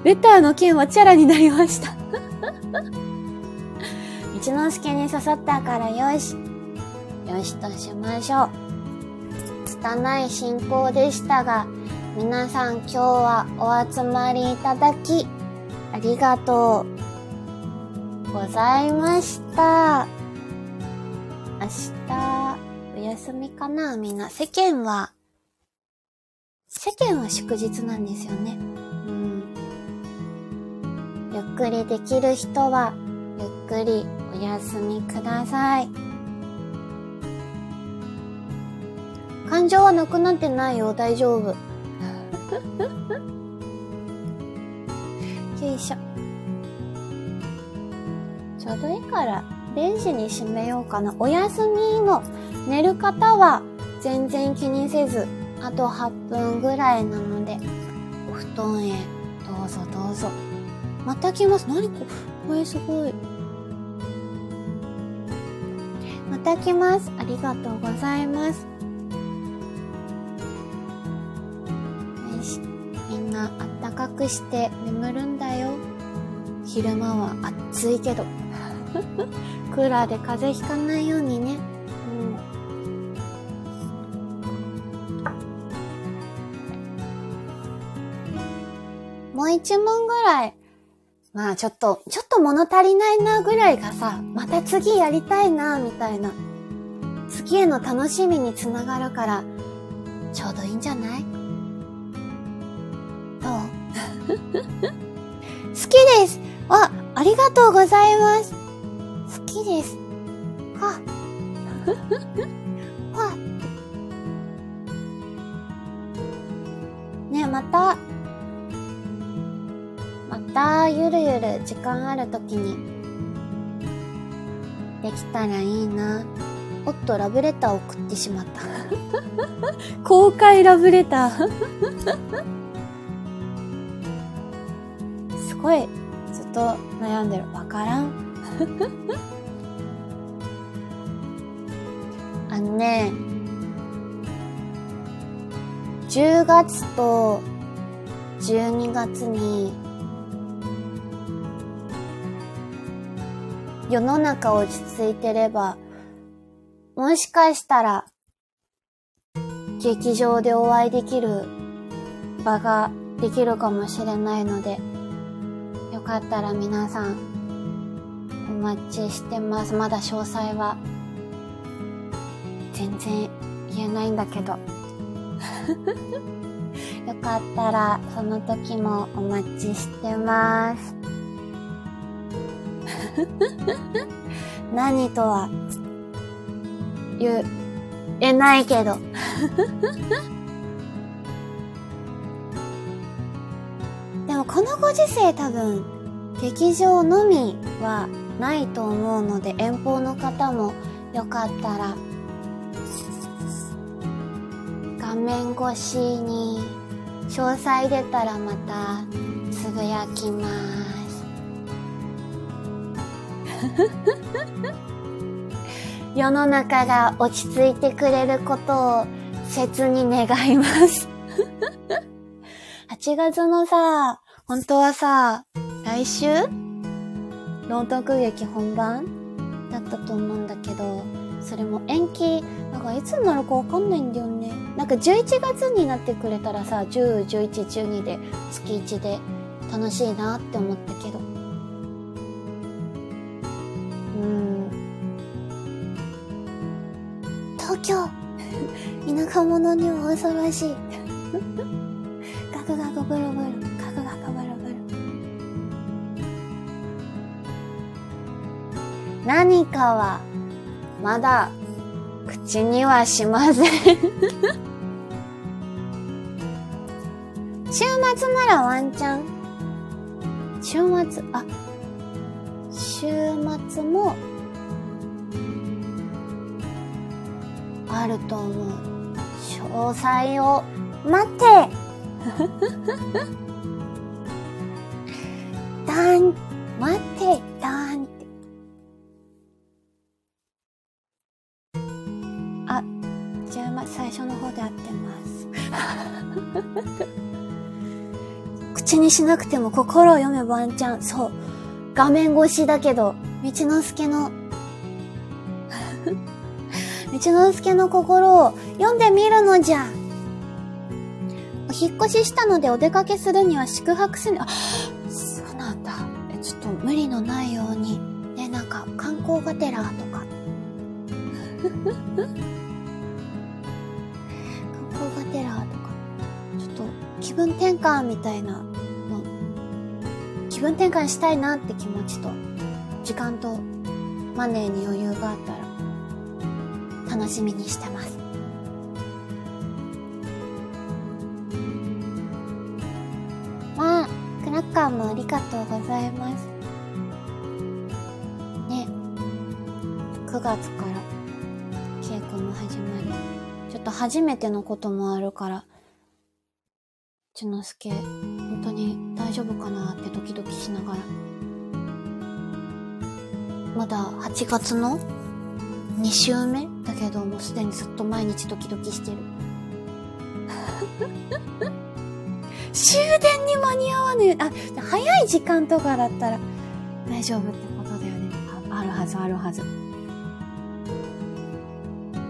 レターの剣はチャラになりました一之輔に刺さったからよし。よしとしましょう。拙い進行でしたが、皆さん今日はお集まりいただき、ありがとうございました。明日、お休みかな？みんな。世間は、世間は祝日なんですよね。うん。ゆっくりできる人は、ゆっくりお休みください。感情はなくなってないよ。大丈夫。よいしょ。ちょうどいいから、0時に閉めようかな。お休みの寝る方は全然気にせず、あと8分ぐらいなので、お布団へどうぞどうぞ。また来ます。何ここれすごい。また来ます。ありがとうございます。よし。みんなあったかくして眠るんだよ。昼間は暑いけど。*laughs* クーラーで風邪ひかないようにね。うん。もう一問ぐらい。まあちょっと、ちょっと物足りないなぐらいがさ、また次やりたいな、みたいな。次への楽しみにつながるから、ちょうどいいんじゃない？どう？*laughs* 好きですあ、ありがとうございます好きです。は。*laughs* は。ねまた、また、ゆるゆる時間あるときに、できたらいいな。おっと、ラブレター送ってしまった。*laughs* 公開ラブレター。すごい、と悩んでる。わからん。*laughs* あのね、10月と12月に世の中落ち着いてれば、もしかしたら劇場でお会いできる場ができるかもしれないので、かったら皆さんお待ちしてます。まだ詳細は全然言えないんだけど。*laughs* よかったらその時もお待ちしてます。*laughs* 何とは言えないけど。*laughs* でもこのご時世多分劇場のみはないと思うので遠方の方もよかったら画面越しに詳細出たらまたつぶやきます。*laughs* 世の中が落ち着いてくれることを切に願います。*laughs* 8月のさ本当はさ来週？朗読劇本番？だったと思うんだけど、それも延期、なんかいつになるかわかんないんだよね。なんか11月になってくれたらさ、10、11、12で月1で楽しいなって思ったけど。うん。東京 *laughs* 田舎者には恐ろしい。*laughs* ガクガクブルブル、何かは、まだ、口にはしません週末ならワンチャン。週末、あ、週末も、あると思う。詳細を、待ってだん、待って、だん *laughs* 口にしなくても心を読めばワンちゃん。そう。画面越しだけど、道之助の、*laughs* 道之助の心を読んでみるのじゃ。お引っ越ししたのでお出かけするには宿泊する、あ、そうなんだ。えちょっと無理のないように。ね、なんか観光がてらとか。*laughs* 観光がてら。気分転換みたいなの。気分転換したいなって気持ちと、時間とマネーに余裕があったら、楽しみにしてます。まあ、クラッカーもありがとうございます。ね9月から稽古も始まり、ちょっと初めてのこともあるから、ちのすけ、本当に大丈夫かなってドキドキしながら。まだ8月の2週目？だけど、もうすでにずっと毎日ドキドキしてる。終電に間に合わねえ。あ、早い時間とかだったら大丈夫ってことだよね。ああるはず、あるはず。も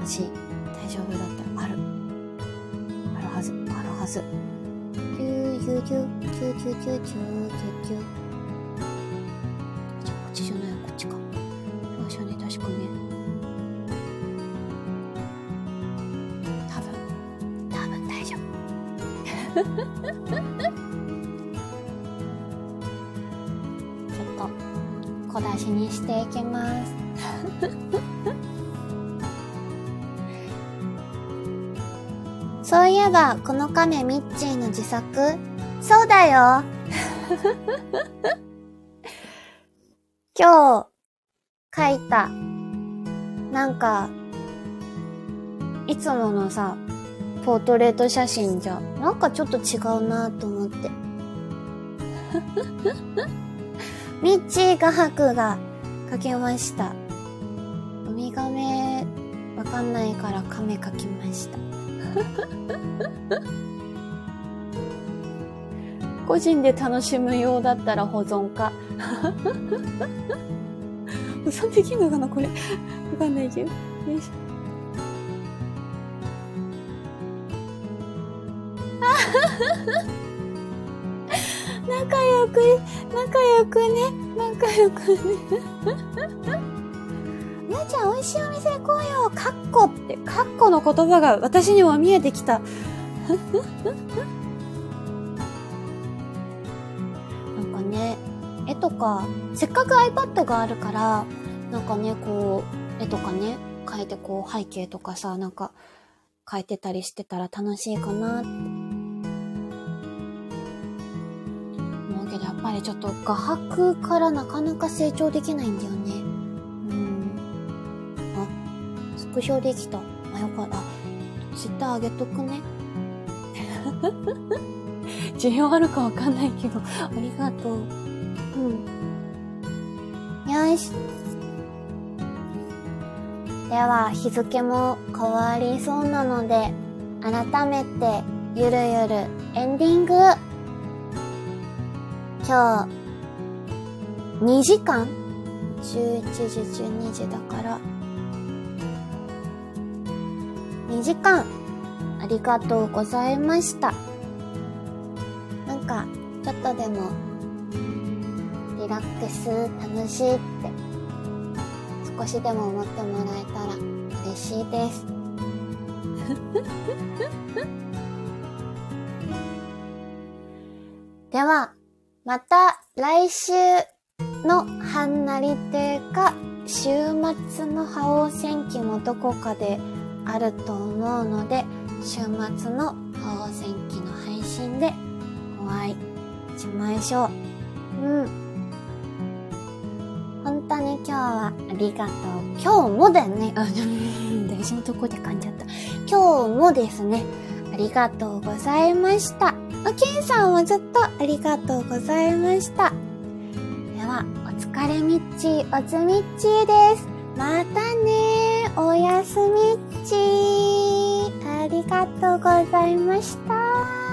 し、大丈夫だったら、ある。あるはず、あるはず。ュュキュキュキュキュュュじゃあこっちじゃないこっちかよいしょね確かね多分多分大丈夫ちょっと小出しにしていきますそういえば、この亀ミッチーの自作、そうだよ今日書いたなんかいつものさポートレート写真じゃなんかちょっと違うなと思ってミッチー画伯が描きました。ウミガメわかんないから亀描きました。個人で楽しむようだったら保存か。保存できんのかなこれ。わかんないけど。よいしょ。仲良く、仲良くね。仲良くね。みやちゃん、美味しいお店行こうよ。カッコって、カッコの言葉が私にも見えてきた。ね、絵とか、せっかく iPad があるから、なんかね、こう、絵とかね、描いてこう背景とかさ、なんか、描いてたりしてたら楽しいかなって思うけどやっぱりちょっと画伯からなかなか成長できないんだよね。うん。あ、スクショできた。あ、よかった。ツイッター上げとくね。需要あるかわかんないけど、*laughs* ありがとう。うん。よし。では、日付も変わりそうなので、改めて、ゆるゆるエンディング今日、2時間 ?11 時、12時だから、2時間、ありがとうございました。か、ちょっとでも、リラックス、楽しいって、少しでも思ってもらえたら嬉しいです。*laughs* では、また来週のはんなり亭か週末の覇王戦記もどこかであると思うので週末の覇王戦記の配信でお会いしましょう。うん。本当に今日はありがとう。今日もだよね。あ、大事なとこで噛んじゃった。今日もですね、ありがとうございました。おけんさんもずっとありがとうございました。では、お疲れみっちー、おつみっちーです。またねおやすみっちー。ありがとうございました。